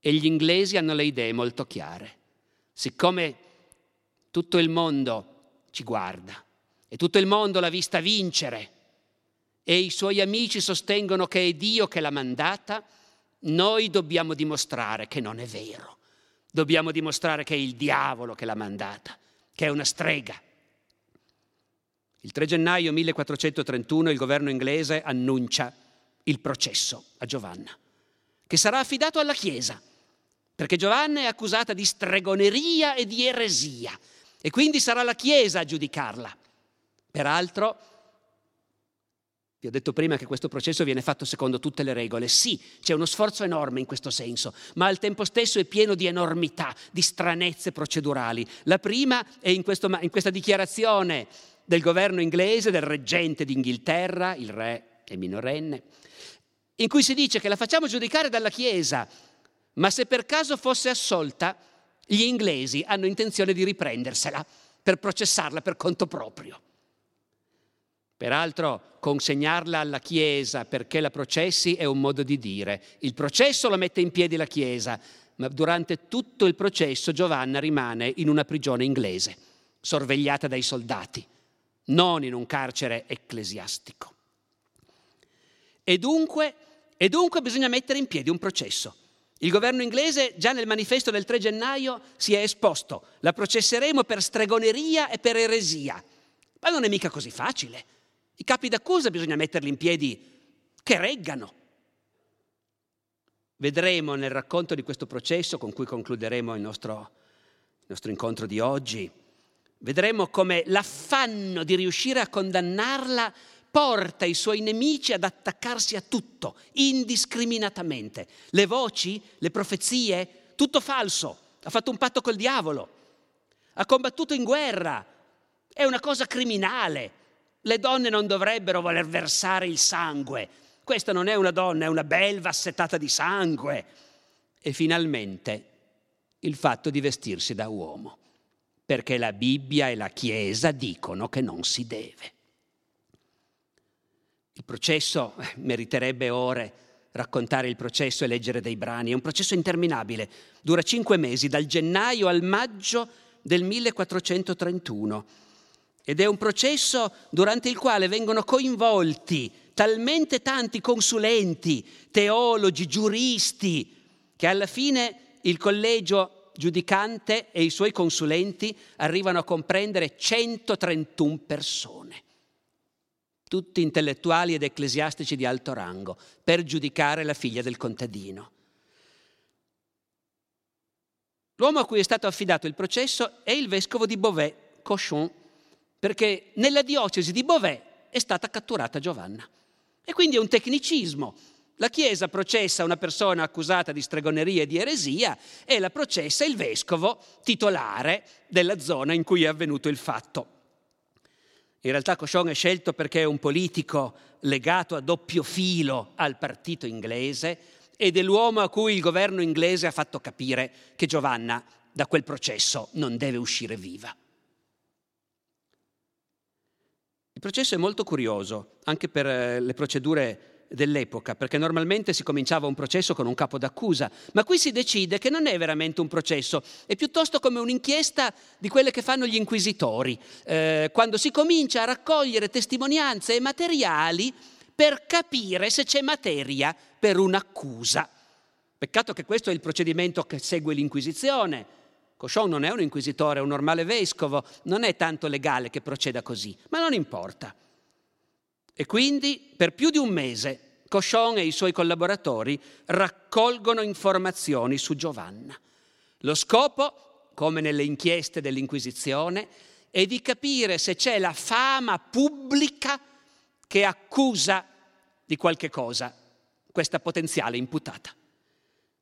E gli inglesi hanno le idee molto chiare. Siccome tutto il mondo ci guarda e tutto il mondo l'ha vista vincere e i suoi amici sostengono che è Dio che l'ha mandata, noi dobbiamo dimostrare che non è vero. Dobbiamo dimostrare che è il diavolo che l'ha mandata, che è una strega. Il 3 gennaio 1431 il governo inglese annuncia il processo a Giovanna, che sarà affidato alla Chiesa, perché Giovanna è accusata di stregoneria e di eresia e quindi sarà la Chiesa a giudicarla. Peraltro, vi ho detto prima che questo processo viene fatto secondo tutte le regole. Sì, c'è uno sforzo enorme in questo senso, ma al tempo stesso è pieno di enormità, di stranezze procedurali. La prima è in, questo, in questa dichiarazione del governo inglese, del reggente d'Inghilterra, il re è minorenne, in cui si dice che la facciamo giudicare dalla Chiesa, ma se per caso fosse assolta, gli inglesi hanno intenzione di riprendersela per processarla per conto proprio. Peraltro consegnarla alla Chiesa perché la processi è un modo di dire. Il processo lo mette in piedi la Chiesa, ma durante tutto il processo Giovanna rimane in una prigione inglese, sorvegliata dai soldati, non in un carcere ecclesiastico. E dunque, e dunque bisogna mettere in piedi un processo. Il governo inglese già nel manifesto del 3 gennaio si è esposto, la processeremo per stregoneria e per eresia. Ma non è mica così facile. I capi d'accusa bisogna metterli in piedi che reggano. Vedremo nel racconto di questo processo con cui concluderemo il nostro, il nostro incontro di oggi, vedremo come l'affanno di riuscire a condannarla porta i suoi nemici ad attaccarsi a tutto, indiscriminatamente. Le voci, le profezie, tutto falso. Ha fatto un patto col diavolo. Ha combattuto in guerra. È una cosa criminale. Le donne non dovrebbero voler versare il sangue. Questa non è una donna, è una belva assetata di sangue. E finalmente il fatto di vestirsi da uomo, perché la Bibbia e la Chiesa dicono che non si deve. Il processo eh, meriterebbe ore raccontare il processo e leggere dei brani. È un processo interminabile, dura cinque mesi, dal gennaio al maggio del 1431. Ed è un processo durante il quale vengono coinvolti talmente tanti consulenti, teologi, giuristi, che alla fine il collegio giudicante e i suoi consulenti arrivano a comprendere 131 persone tutti intellettuali ed ecclesiastici di alto rango, per giudicare la figlia del contadino. L'uomo a cui è stato affidato il processo è il vescovo di Beauvais, Cochon, perché nella diocesi di Beauvais è stata catturata Giovanna. E quindi è un tecnicismo. La Chiesa processa una persona accusata di stregoneria e di eresia e la processa il vescovo titolare della zona in cui è avvenuto il fatto. In realtà Cochon è scelto perché è un politico legato a doppio filo al partito inglese ed è l'uomo a cui il governo inglese ha fatto capire che Giovanna da quel processo non deve uscire viva. Il processo è molto curioso, anche per eh, le procedure dell'epoca, perché normalmente si cominciava un processo con un capo d'accusa, ma qui si decide che non è veramente un processo, è piuttosto come un'inchiesta di quelle che fanno gli inquisitori, eh, quando si comincia a raccogliere testimonianze e materiali per capire se c'è materia per un'accusa. Peccato che questo è il procedimento che segue l'Inquisizione. Cochon non è un inquisitore, è un normale vescovo, non è tanto legale che proceda così, ma non importa. E quindi per più di un mese Cochon e i suoi collaboratori raccolgono informazioni su Giovanna. Lo scopo, come nelle inchieste dell'Inquisizione, è di capire se c'è la fama pubblica che accusa di qualche cosa questa potenziale imputata.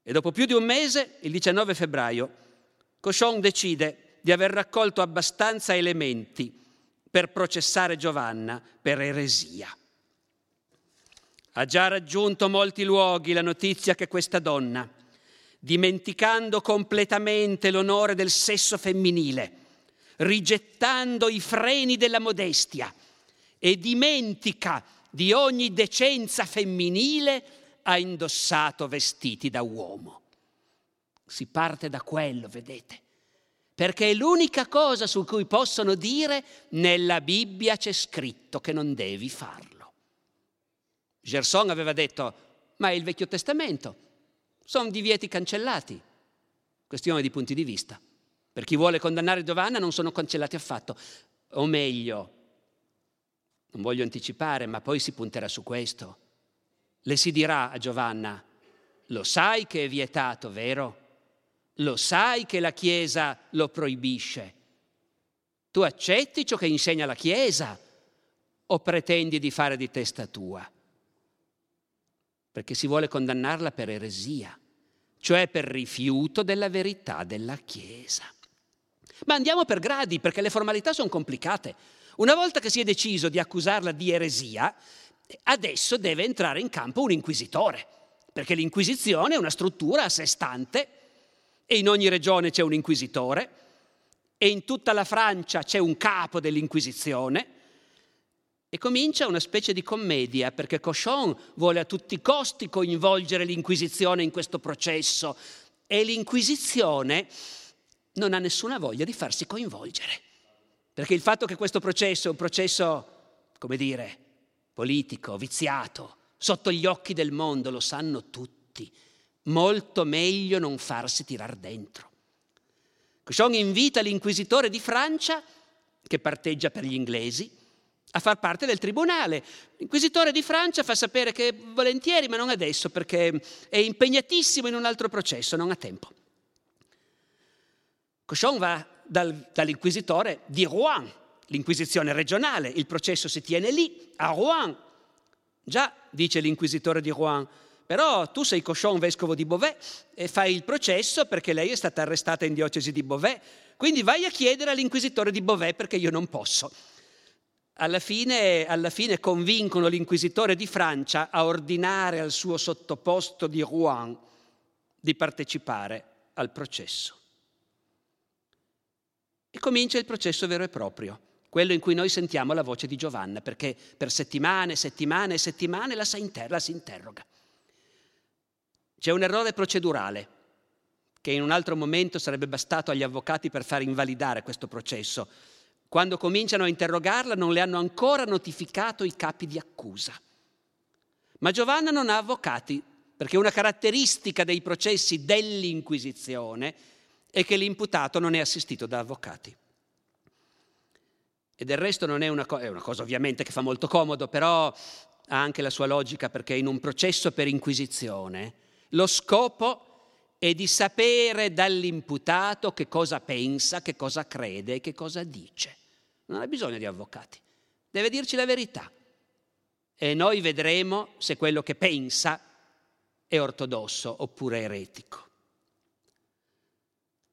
E dopo più di un mese, il 19 febbraio, Cochon decide di aver raccolto abbastanza elementi per processare Giovanna per eresia. Ha già raggiunto molti luoghi la notizia che questa donna, dimenticando completamente l'onore del sesso femminile, rigettando i freni della modestia e dimentica di ogni decenza femminile, ha indossato vestiti da uomo. Si parte da quello, vedete, perché è l'unica cosa su cui possono dire nella Bibbia c'è scritto che non devi farlo. Gerson aveva detto, ma è il Vecchio Testamento, sono divieti cancellati. Questione di punti di vista. Per chi vuole condannare Giovanna non sono cancellati affatto. O meglio, non voglio anticipare, ma poi si punterà su questo. Le si dirà a Giovanna, lo sai che è vietato, vero? Lo sai che la Chiesa lo proibisce. Tu accetti ciò che insegna la Chiesa o pretendi di fare di testa tua? Perché si vuole condannarla per eresia, cioè per rifiuto della verità della Chiesa. Ma andiamo per gradi, perché le formalità sono complicate. Una volta che si è deciso di accusarla di eresia, adesso deve entrare in campo un inquisitore, perché l'Inquisizione è una struttura a sé stante e in ogni regione c'è un inquisitore e in tutta la Francia c'è un capo dell'Inquisizione e comincia una specie di commedia perché Cochon vuole a tutti i costi coinvolgere l'Inquisizione in questo processo e l'Inquisizione non ha nessuna voglia di farsi coinvolgere. Perché il fatto che questo processo è un processo, come dire, politico, viziato, sotto gli occhi del mondo, lo sanno tutti. Molto meglio non farsi tirar dentro. Cochon invita l'inquisitore di Francia, che parteggia per gli inglesi, a far parte del tribunale. L'inquisitore di Francia fa sapere che volentieri, ma non adesso, perché è impegnatissimo in un altro processo, non ha tempo. Cochon va dal, dall'inquisitore di Rouen, l'inquisizione regionale, il processo si tiene lì, a Rouen. Già, dice l'inquisitore di Rouen, però tu sei Cochon, vescovo di Beauvais, e fai il processo perché lei è stata arrestata in diocesi di Beauvais, quindi vai a chiedere all'inquisitore di Beauvais perché io non posso. Alla fine, alla fine convincono l'inquisitore di Francia a ordinare al suo sottoposto di Rouen di partecipare al processo. E comincia il processo vero e proprio, quello in cui noi sentiamo la voce di Giovanna, perché per settimane, settimane e settimane la si, inter- la si interroga. C'è un errore procedurale che in un altro momento sarebbe bastato agli avvocati per far invalidare questo processo. Quando cominciano a interrogarla non le hanno ancora notificato i capi di accusa. Ma Giovanna non ha avvocati, perché una caratteristica dei processi dell'Inquisizione e che l'imputato non è assistito da avvocati. E del resto non è una, co- è una cosa ovviamente che fa molto comodo, però ha anche la sua logica perché in un processo per inquisizione lo scopo è di sapere dall'imputato che cosa pensa, che cosa crede e che cosa dice. Non ha bisogno di avvocati, deve dirci la verità. E noi vedremo se quello che pensa è ortodosso oppure eretico.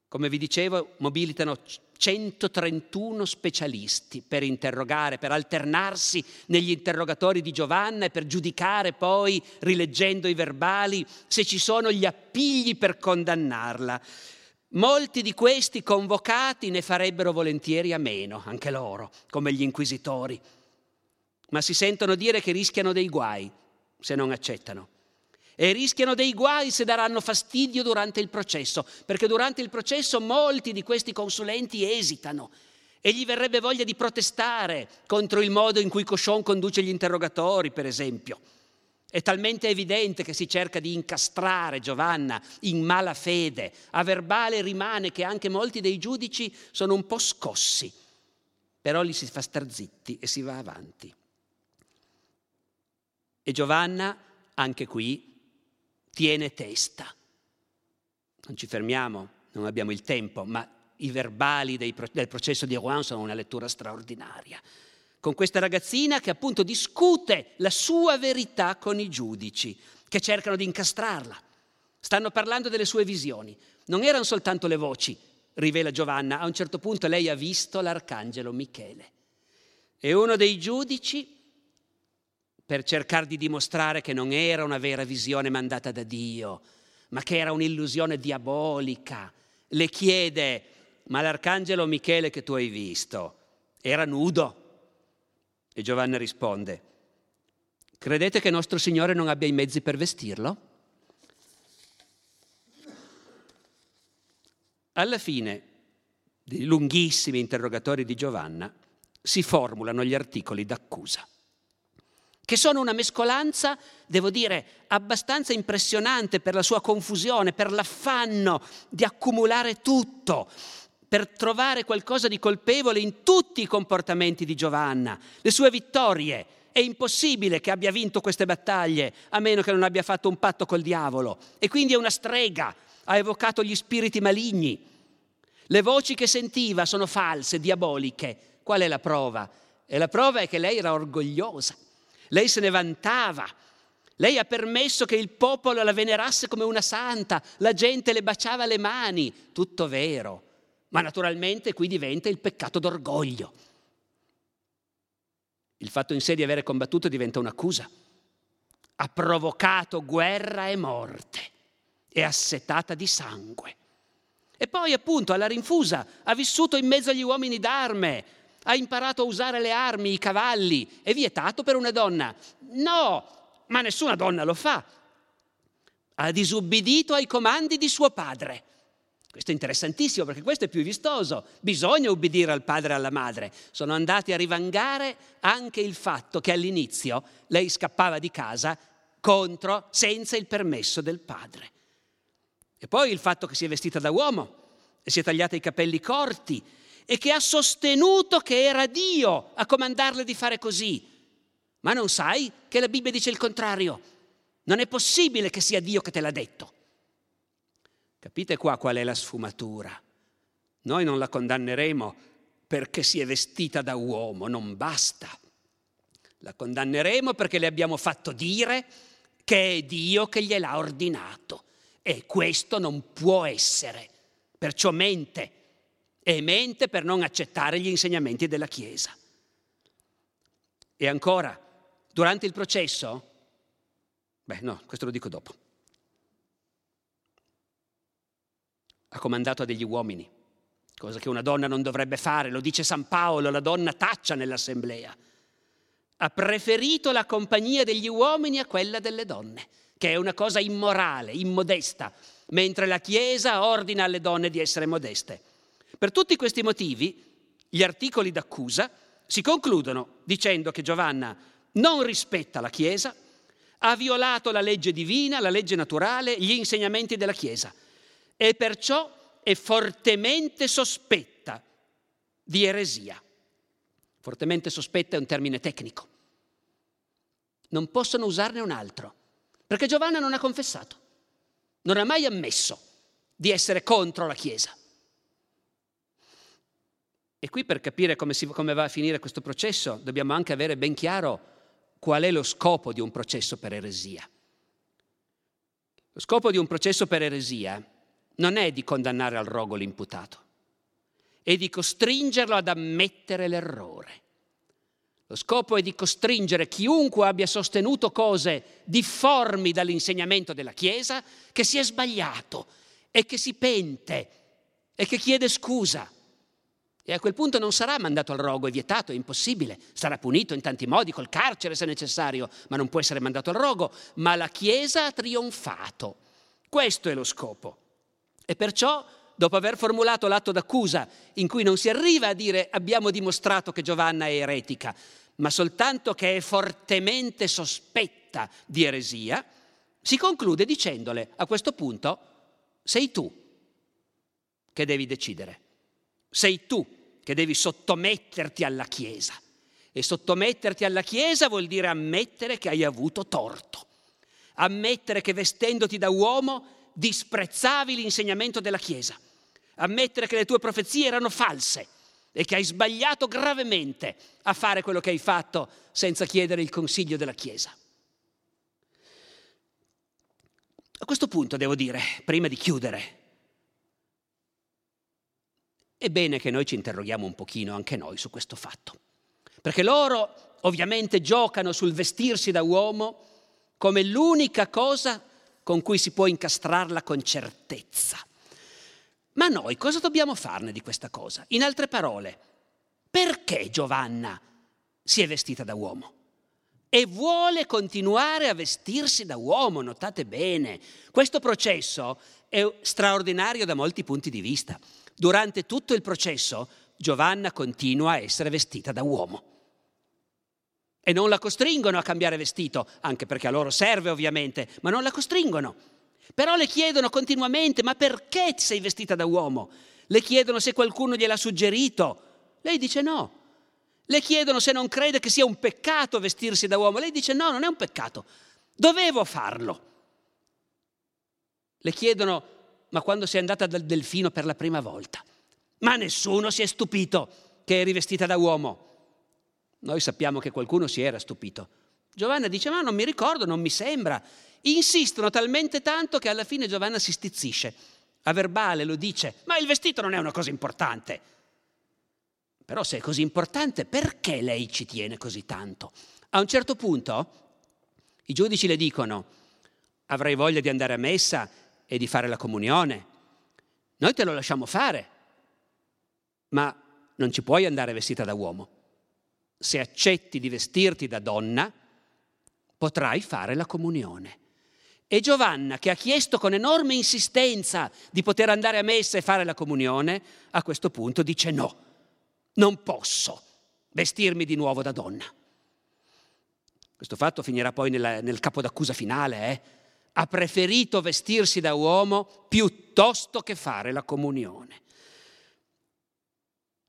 Come vi dicevo, mobilitano 131 specialisti per interrogare, per alternarsi negli interrogatori di Giovanna e per giudicare poi, rileggendo i verbali, se ci sono gli appigli per condannarla. Molti di questi convocati ne farebbero volentieri a meno, anche loro, come gli inquisitori, ma si sentono dire che rischiano dei guai se non accettano e rischiano dei guai se daranno fastidio durante il processo, perché durante il processo molti di questi consulenti esitano e gli verrebbe voglia di protestare contro il modo in cui Cochon conduce gli interrogatori, per esempio. È talmente evidente che si cerca di incastrare Giovanna in mala fede. A verbale rimane che anche molti dei giudici sono un po' scossi, però li si fa star zitti e si va avanti. E Giovanna, anche qui, tiene testa. Non ci fermiamo, non abbiamo il tempo, ma i verbali dei, del processo di Rouen sono una lettura straordinaria. Con questa ragazzina che appunto discute la sua verità con i giudici, che cercano di incastrarla. Stanno parlando delle sue visioni. Non erano soltanto le voci, rivela Giovanna. A un certo punto lei ha visto l'arcangelo Michele. E uno dei giudici, per cercare di dimostrare che non era una vera visione mandata da Dio, ma che era un'illusione diabolica, le chiede, ma l'arcangelo Michele che tu hai visto era nudo? E Giovanna risponde, credete che nostro Signore non abbia i mezzi per vestirlo? Alla fine dei lunghissimi interrogatori di Giovanna si formulano gli articoli d'accusa, che sono una mescolanza, devo dire, abbastanza impressionante per la sua confusione, per l'affanno di accumulare tutto, per trovare qualcosa di colpevole in tutti i comportamenti di Giovanna, le sue vittorie. È impossibile che abbia vinto queste battaglie a meno che non abbia fatto un patto col diavolo. E quindi è una strega, ha evocato gli spiriti maligni. Le voci che sentiva sono false, diaboliche. Qual è la prova? E la prova è che lei era orgogliosa, lei se ne vantava, lei ha permesso che il popolo la venerasse come una santa, la gente le baciava le mani, tutto vero, ma naturalmente qui diventa il peccato d'orgoglio. Il fatto in sé di avere combattuto diventa un'accusa. Ha provocato guerra e morte, è assetata di sangue. E poi appunto alla rinfusa ha vissuto in mezzo agli uomini d'arme, ha imparato a usare le armi, i cavalli. È vietato per una donna? No, ma nessuna donna lo fa. Ha disubbidito ai comandi di suo padre. Questo è interessantissimo perché questo è più vistoso. Bisogna ubbidire al padre e alla madre. Sono andati a rivangare anche il fatto che all'inizio lei scappava di casa contro, senza il permesso del padre. E poi il fatto che si è vestita da uomo e si è tagliata i capelli corti e che ha sostenuto che era Dio a comandarle di fare così. Ma non sai che la Bibbia dice il contrario. Non è possibile che sia Dio che te l'ha detto. Capite qua qual è la sfumatura? Noi non la condanneremo perché si è vestita da uomo, non basta. La condanneremo perché le abbiamo fatto dire che è Dio che gliel'ha ordinato. E questo non può essere. Perciò mente. E mente per non accettare gli insegnamenti della Chiesa. E ancora, durante il processo, beh no, questo lo dico dopo, ha comandato a degli uomini, cosa che una donna non dovrebbe fare, lo dice San Paolo, la donna taccia nell'assemblea. Ha preferito la compagnia degli uomini a quella delle donne che è una cosa immorale, immodesta, mentre la Chiesa ordina alle donne di essere modeste. Per tutti questi motivi, gli articoli d'accusa si concludono dicendo che Giovanna non rispetta la Chiesa, ha violato la legge divina, la legge naturale, gli insegnamenti della Chiesa e perciò è fortemente sospetta di eresia. Fortemente sospetta è un termine tecnico. Non possono usarne un altro. Perché Giovanna non ha confessato, non ha mai ammesso di essere contro la Chiesa. E qui per capire come, si, come, va a finire questo processo dobbiamo anche avere ben chiaro qual è lo scopo di un processo per eresia. Lo scopo di un processo per eresia non è di condannare al rogo l'imputato, è di costringerlo ad ammettere l'errore. Lo scopo è di costringere chiunque abbia sostenuto cose difformi dall'insegnamento della Chiesa che si è sbagliato e che si pente e che chiede scusa. E a quel punto non sarà mandato al rogo, è vietato, è impossibile, sarà punito in tanti modi, col carcere se necessario, ma non può essere mandato al rogo. Ma la Chiesa ha trionfato. Questo è lo scopo. E perciò dopo aver formulato l'atto d'accusa in cui non si arriva a dire abbiamo dimostrato che Giovanna è eretica, ma soltanto che è fortemente sospetta di eresia, si conclude dicendole a questo punto sei tu che devi decidere, sei tu che devi sottometterti alla Chiesa. E sottometterti alla Chiesa vuol dire ammettere che hai avuto torto, ammettere che vestendoti da uomo disprezzavi l'insegnamento della Chiesa, ammettere che le tue profezie erano false e che hai sbagliato gravemente a fare quello che hai fatto senza chiedere il consiglio della Chiesa. A questo punto devo dire, prima di chiudere, è bene che noi ci interroghiamo un pochino anche noi su questo fatto. Perché loro ovviamente giocano sul vestirsi da uomo come l'unica cosa con cui si può incastrarla con certezza. Ma noi cosa dobbiamo farne di questa cosa? In altre parole, perché Giovanna si è vestita da uomo? E vuole continuare a vestirsi da uomo, notate bene. Questo processo è straordinario da molti punti di vista. Durante tutto il processo Giovanna continua a essere vestita da uomo. E non la costringono a cambiare vestito, anche perché a loro serve ovviamente, ma non la costringono. Però le chiedono continuamente, ma perché sei vestita da uomo? Le chiedono se qualcuno gliel'ha suggerito. Lei dice no. Le chiedono se non crede che sia un peccato vestirsi da uomo. Lei dice no, non è un peccato. Dovevo farlo. Le chiedono ma quando sei andata dal delfino per la prima volta. Ma nessuno si è stupito che eri vestita da uomo. Noi sappiamo che qualcuno si era stupito. Giovanna dice, ma non mi ricordo, non mi sembra. Insistono talmente tanto che alla fine Giovanna si stizzisce. A verbale lo dice, ma il vestito non è una cosa importante. Però se è così importante, perché lei ci tiene così tanto? A un certo punto i giudici le dicono, avrai voglia di andare a messa e di fare la comunione. Noi te lo lasciamo fare, ma non ci puoi andare vestita da uomo. Se accetti di vestirti da donna, potrai fare la comunione. E Giovanna, che ha chiesto con enorme insistenza di poter andare a messa e fare la comunione, a questo punto dice no, non posso vestirmi di nuovo da donna. Questo fatto finirà poi nella, nel capo d'accusa finale, eh? Ha preferito vestirsi da uomo piuttosto che fare la comunione.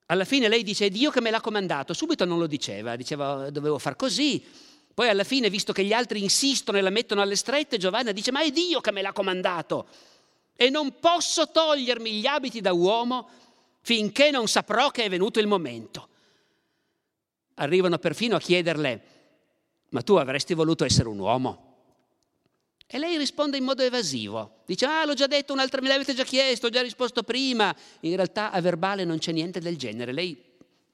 Alla fine lei dice è Dio che me l'ha comandato, subito non lo diceva, diceva dovevo far così. Poi alla fine, visto che gli altri insistono e la mettono alle strette, Giovanna dice ma è Dio che me l'ha comandato e non posso togliermi gli abiti da uomo finché non saprò che è venuto il momento. Arrivano perfino a chiederle ma tu avresti voluto essere un uomo? E lei risponde in modo evasivo. Dice, ah, l'ho già detto un'altra, me l'avete già chiesto, ho già risposto prima. In realtà a verbale non c'è niente del genere. Lei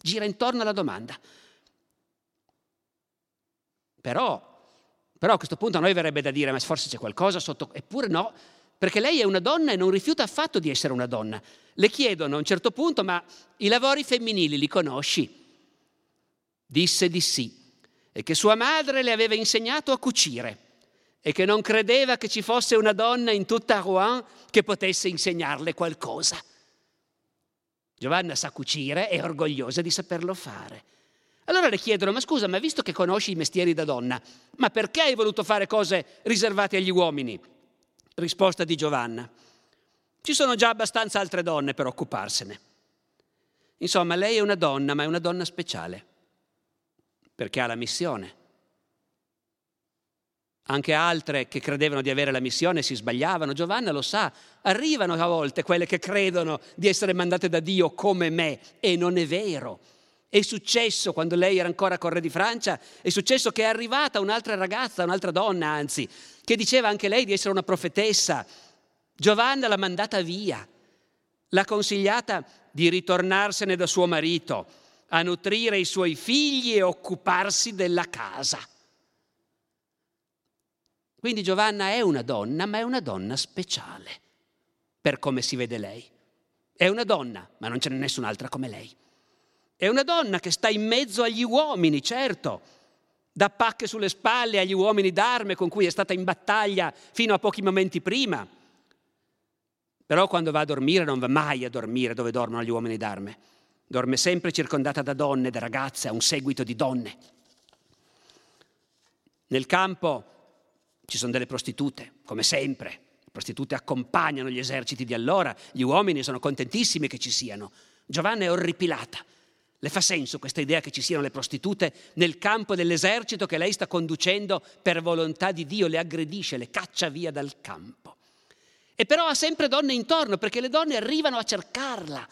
gira intorno alla domanda. Però, però a questo punto a noi verrebbe da dire, ma forse c'è qualcosa sotto... Eppure no, perché lei è una donna e non rifiuta affatto di essere una donna. Le chiedono a un certo punto, ma i lavori femminili li conosci? Disse di sì, e che sua madre le aveva insegnato a cucire e che non credeva che ci fosse una donna in tutta Rouen che potesse insegnarle qualcosa. Giovanna sa cucire, è orgogliosa di saperlo fare. Allora le chiedono, ma scusa, ma visto che conosci i mestieri da donna, ma perché hai voluto fare cose riservate agli uomini? Risposta di Giovanna. Ci sono già abbastanza altre donne per occuparsene. Insomma, lei è una donna, ma è una donna speciale, perché ha la missione anche altre che credevano di avere la missione si sbagliavano. Giovanna lo sa, arrivano a volte quelle che credono di essere mandate da Dio come me e non è vero. È successo quando lei era ancora con re di Francia, è successo che è arrivata un'altra ragazza, un'altra donna anzi, che diceva anche lei di essere una profetessa. Giovanna l'ha mandata via, l'ha consigliata di ritornarsene da suo marito, a nutrire i suoi figli e occuparsi della casa. Quindi Giovanna è una donna, ma è una donna speciale, per come si vede lei. È una donna, ma non ce n'è nessun'altra come lei. È una donna che sta in mezzo agli uomini, certo, dà pacche sulle spalle agli uomini d'arme con cui è stata in battaglia fino a pochi momenti prima. Però quando va a dormire non va mai a dormire dove dormono gli uomini d'arme. Dorme sempre circondata da donne, da ragazze, a un seguito di donne. Nel campo ci sono delle prostitute, come sempre. Le prostitute accompagnano gli eserciti di allora, gli uomini sono contentissimi che ci siano. Giovanna è orripilata. Le fa senso questa idea che ci siano le prostitute nel campo dell'esercito che lei sta conducendo per volontà di Dio, le aggredisce, le caccia via dal campo. E però ha sempre donne intorno perché le donne arrivano a cercarla.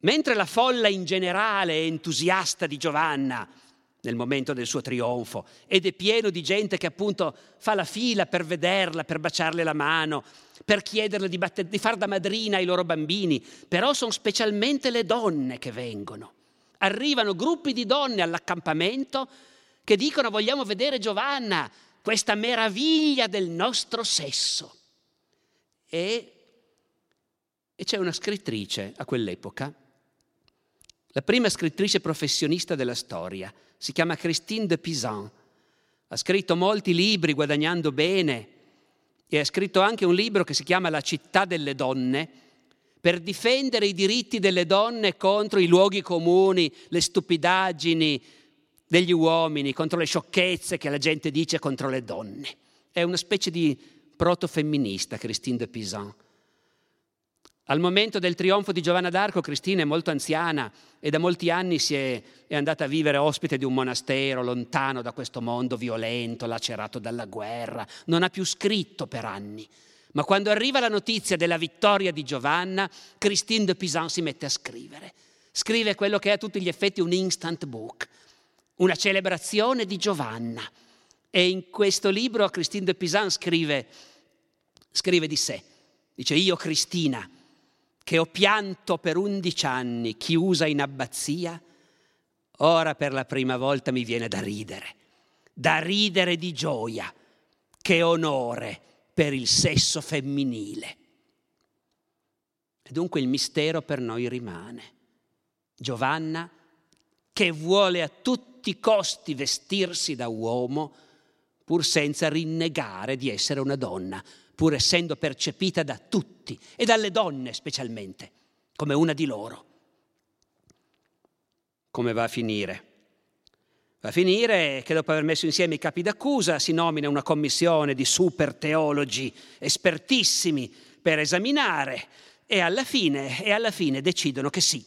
Mentre la folla in generale è entusiasta di Giovanna, nel momento del suo trionfo. Ed è pieno di gente che appunto fa la fila per vederla, per baciarle la mano, per chiederle di, batter- di far da madrina ai loro bambini, però sono specialmente le donne che vengono. Arrivano gruppi di donne all'accampamento che dicono vogliamo vedere Giovanna, questa meraviglia del nostro sesso. E, e c'è una scrittrice a quell'epoca, la prima scrittrice professionista della storia, si chiama Christine de Pisan. Ha scritto molti libri guadagnando bene e ha scritto anche un libro che si chiama La città delle donne per difendere i diritti delle donne contro i luoghi comuni, le stupidaggini, degli uomini, contro le sciocchezze che la gente dice contro le donne. È una specie di protofemminista, Christine de Pisan. Al momento del trionfo di Giovanna d'Arco, Cristina è molto anziana e da molti anni è, è, andata a vivere ospite di un monastero lontano da questo mondo violento, lacerato dalla guerra. Non ha più scritto per anni. Ma quando arriva la notizia della vittoria di Giovanna, Christine de Pisan si mette a scrivere. Scrive quello che è a tutti gli effetti un instant book, una celebrazione di Giovanna. E in questo libro Christine de Pisan scrive, scrive di sé. Dice, io Cristina, che ho pianto per undici anni, chiusa in abbazia, ora per la prima volta mi viene da ridere, da ridere di gioia. Che onore per il sesso femminile. E dunque il mistero per noi rimane. Giovanna, che vuole a tutti i costi vestirsi da uomo, pur senza rinnegare di essere una donna, pur essendo percepita da tutti e dalle donne specialmente, come una di loro. Come va a finire? Va a finire che dopo aver messo insieme i capi d'accusa si nomina una commissione di super teologi espertissimi per esaminare e alla fine, e alla fine decidono che sì,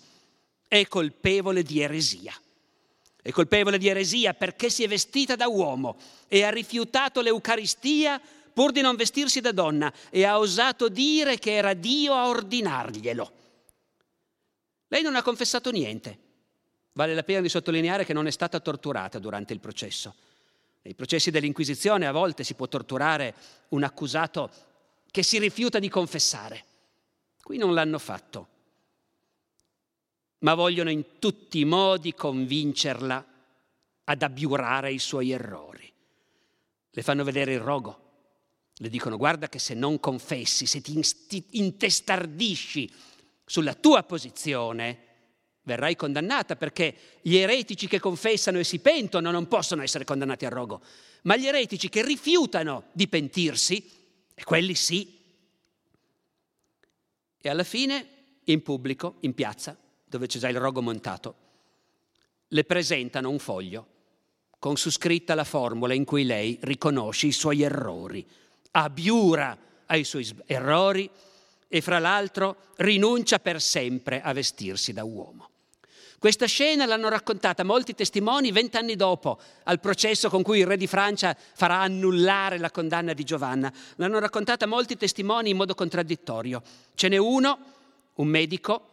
è colpevole di eresia. È colpevole di eresia perché si è vestita da uomo e ha rifiutato l'Eucaristia pur di non vestirsi da donna e ha osato dire che era Dio a ordinarglielo. Lei non ha confessato niente. Vale la pena di sottolineare che non è stata torturata durante il processo. Nei processi dell'Inquisizione a volte si può torturare un accusato che si rifiuta di confessare. Qui non l'hanno fatto ma vogliono in tutti i modi convincerla ad abiurare i suoi errori. Le fanno vedere il rogo, le dicono guarda che se non confessi, se ti intestardisci sulla tua posizione, verrai condannata perché gli eretici che confessano e si pentono non possono essere condannati al rogo, ma gli eretici che rifiutano di pentirsi, e quelli sì. E alla fine, in pubblico, in piazza, dove c'è già il rogo montato, le presentano un foglio con su scritta la formula in cui lei riconosce i suoi errori, abiura ai suoi errori e fra l'altro rinuncia per sempre a vestirsi da uomo. Questa scena l'hanno raccontata molti testimoni vent'anni dopo, al processo con cui il re di Francia farà annullare la condanna di Giovanna. L'hanno raccontata molti testimoni in modo contraddittorio. Ce n'è uno, un medico,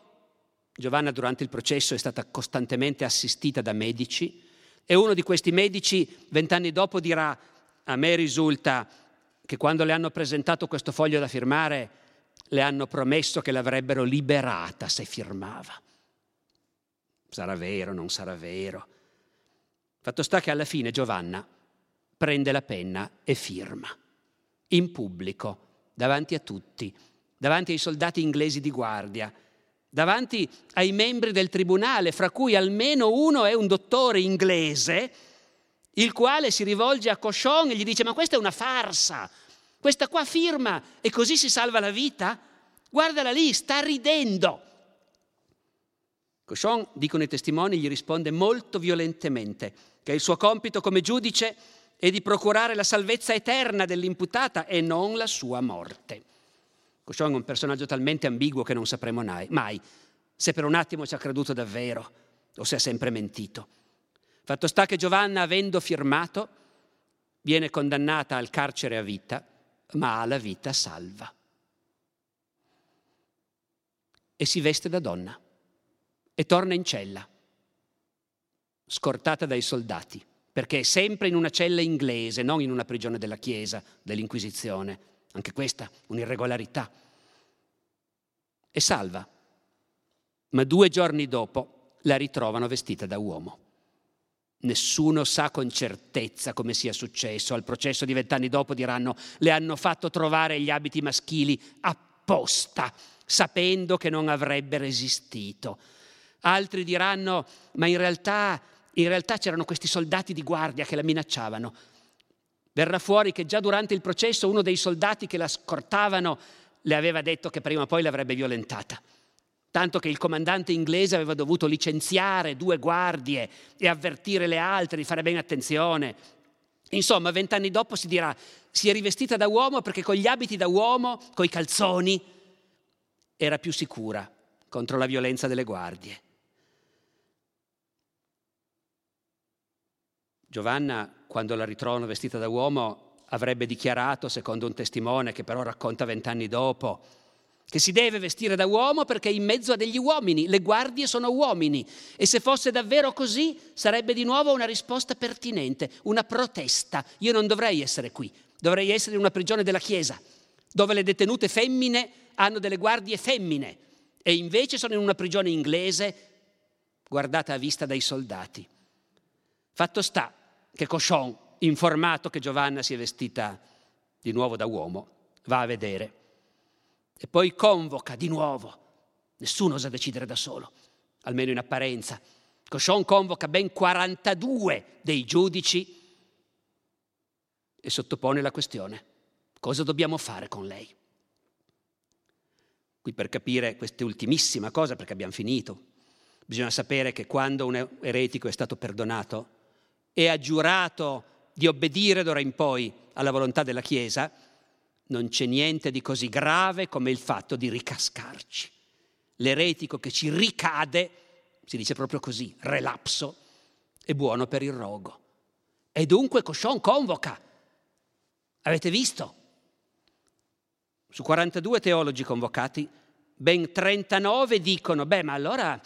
Giovanna durante il processo è stata costantemente assistita da medici e uno di questi medici vent'anni dopo dirà a me risulta che quando le hanno presentato questo foglio da firmare le hanno promesso che l'avrebbero liberata se firmava. Sarà vero, non sarà vero. Fatto sta che alla fine Giovanna prende la penna e firma, in pubblico, davanti a tutti, davanti ai soldati inglesi di guardia, davanti ai membri del tribunale, fra cui almeno uno è un dottore inglese, il quale si rivolge a Cochon e gli dice ma questa è una farsa, questa qua firma e così si salva la vita? Guardala lì, sta ridendo. Cochon, dicono i testimoni, gli risponde molto violentemente che il suo compito come giudice è di procurare la salvezza eterna dell'imputata e non la sua morte. Cochon è un personaggio talmente ambiguo che non sapremo mai se per un attimo ci ha creduto davvero o se ha sempre mentito. Fatto sta che Giovanna, avendo firmato, viene condannata al carcere a vita, ma ha la vita salva. E si veste da donna e torna in cella, scortata dai soldati, perché è sempre in una cella inglese, non in una prigione della Chiesa, dell'Inquisizione anche questa un'irregolarità. E salva. Ma due giorni dopo la ritrovano vestita da uomo. Nessuno sa con certezza come sia successo. Al processo di vent'anni dopo diranno le hanno fatto trovare gli abiti maschili apposta, sapendo che non avrebbe resistito. Altri diranno ma in realtà, in realtà c'erano questi soldati di guardia che la minacciavano. Verrà fuori che già durante il processo uno dei soldati che la scortavano le aveva detto che prima o poi l'avrebbe violentata tanto che il comandante inglese aveva dovuto licenziare due guardie e avvertire le altre di fare bene attenzione. Insomma, vent'anni dopo si dirà, si è rivestita da uomo perché con gli abiti da uomo, coi calzoni, era più sicura contro la violenza delle guardie. Giovanna, quando la ritrovano vestita da uomo, avrebbe dichiarato, secondo un testimone che però racconta vent'anni dopo, che si deve vestire da uomo perché è in mezzo a degli uomini, le guardie sono uomini e se fosse davvero così sarebbe di nuovo una risposta pertinente, una protesta. Io non dovrei essere qui, dovrei essere in una prigione della Chiesa, dove le detenute femmine hanno delle guardie femmine e invece sono in una prigione inglese guardata a vista dai soldati. Fatto sta che Cochon, informato che Giovanna si è vestita di nuovo da uomo, va a vedere e poi convoca di nuovo. Nessuno osa decidere da solo, almeno in apparenza. Cochon convoca ben 42 dei giudici e sottopone la questione. Cosa dobbiamo fare con lei? Qui per capire quest'ultimissima cosa, perché abbiamo finito, bisogna sapere che quando un eretico è stato perdonato e ha giurato di obbedire d'ora in poi alla volontà della Chiesa, non c'è niente di così grave come il fatto di ricascarci. L'eretico che ci ricade, si dice proprio così, relapso, è buono per il rogo. E dunque Cochon convoca. Avete visto? Su 42 teologi convocati, ben 39 dicono, beh, ma allora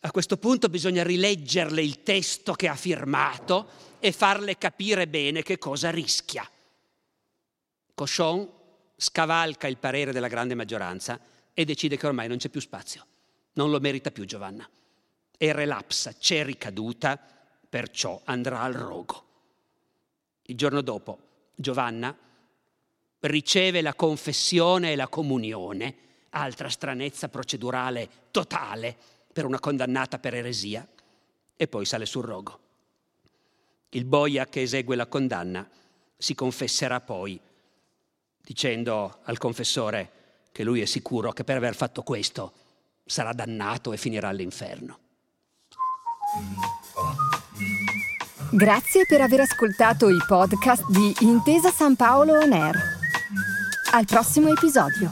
a questo punto bisogna rileggerle il testo che ha firmato e farle capire bene che cosa rischia. Cochon scavalca il parere della grande maggioranza e decide che ormai non c'è più spazio. Non lo merita più Giovanna. E relapsa, c'è ricaduta, perciò andrà al rogo. Il giorno dopo Giovanna riceve la confessione e la comunione, altra stranezza procedurale totale per una condannata per eresia, e poi sale sul rogo. Il boia che esegue la condanna si confesserà poi dicendo al confessore che lui è sicuro che per aver fatto questo sarà dannato e finirà all'inferno. Grazie per aver ascoltato i podcast di Intesa San Paolo On Air. Al prossimo episodio.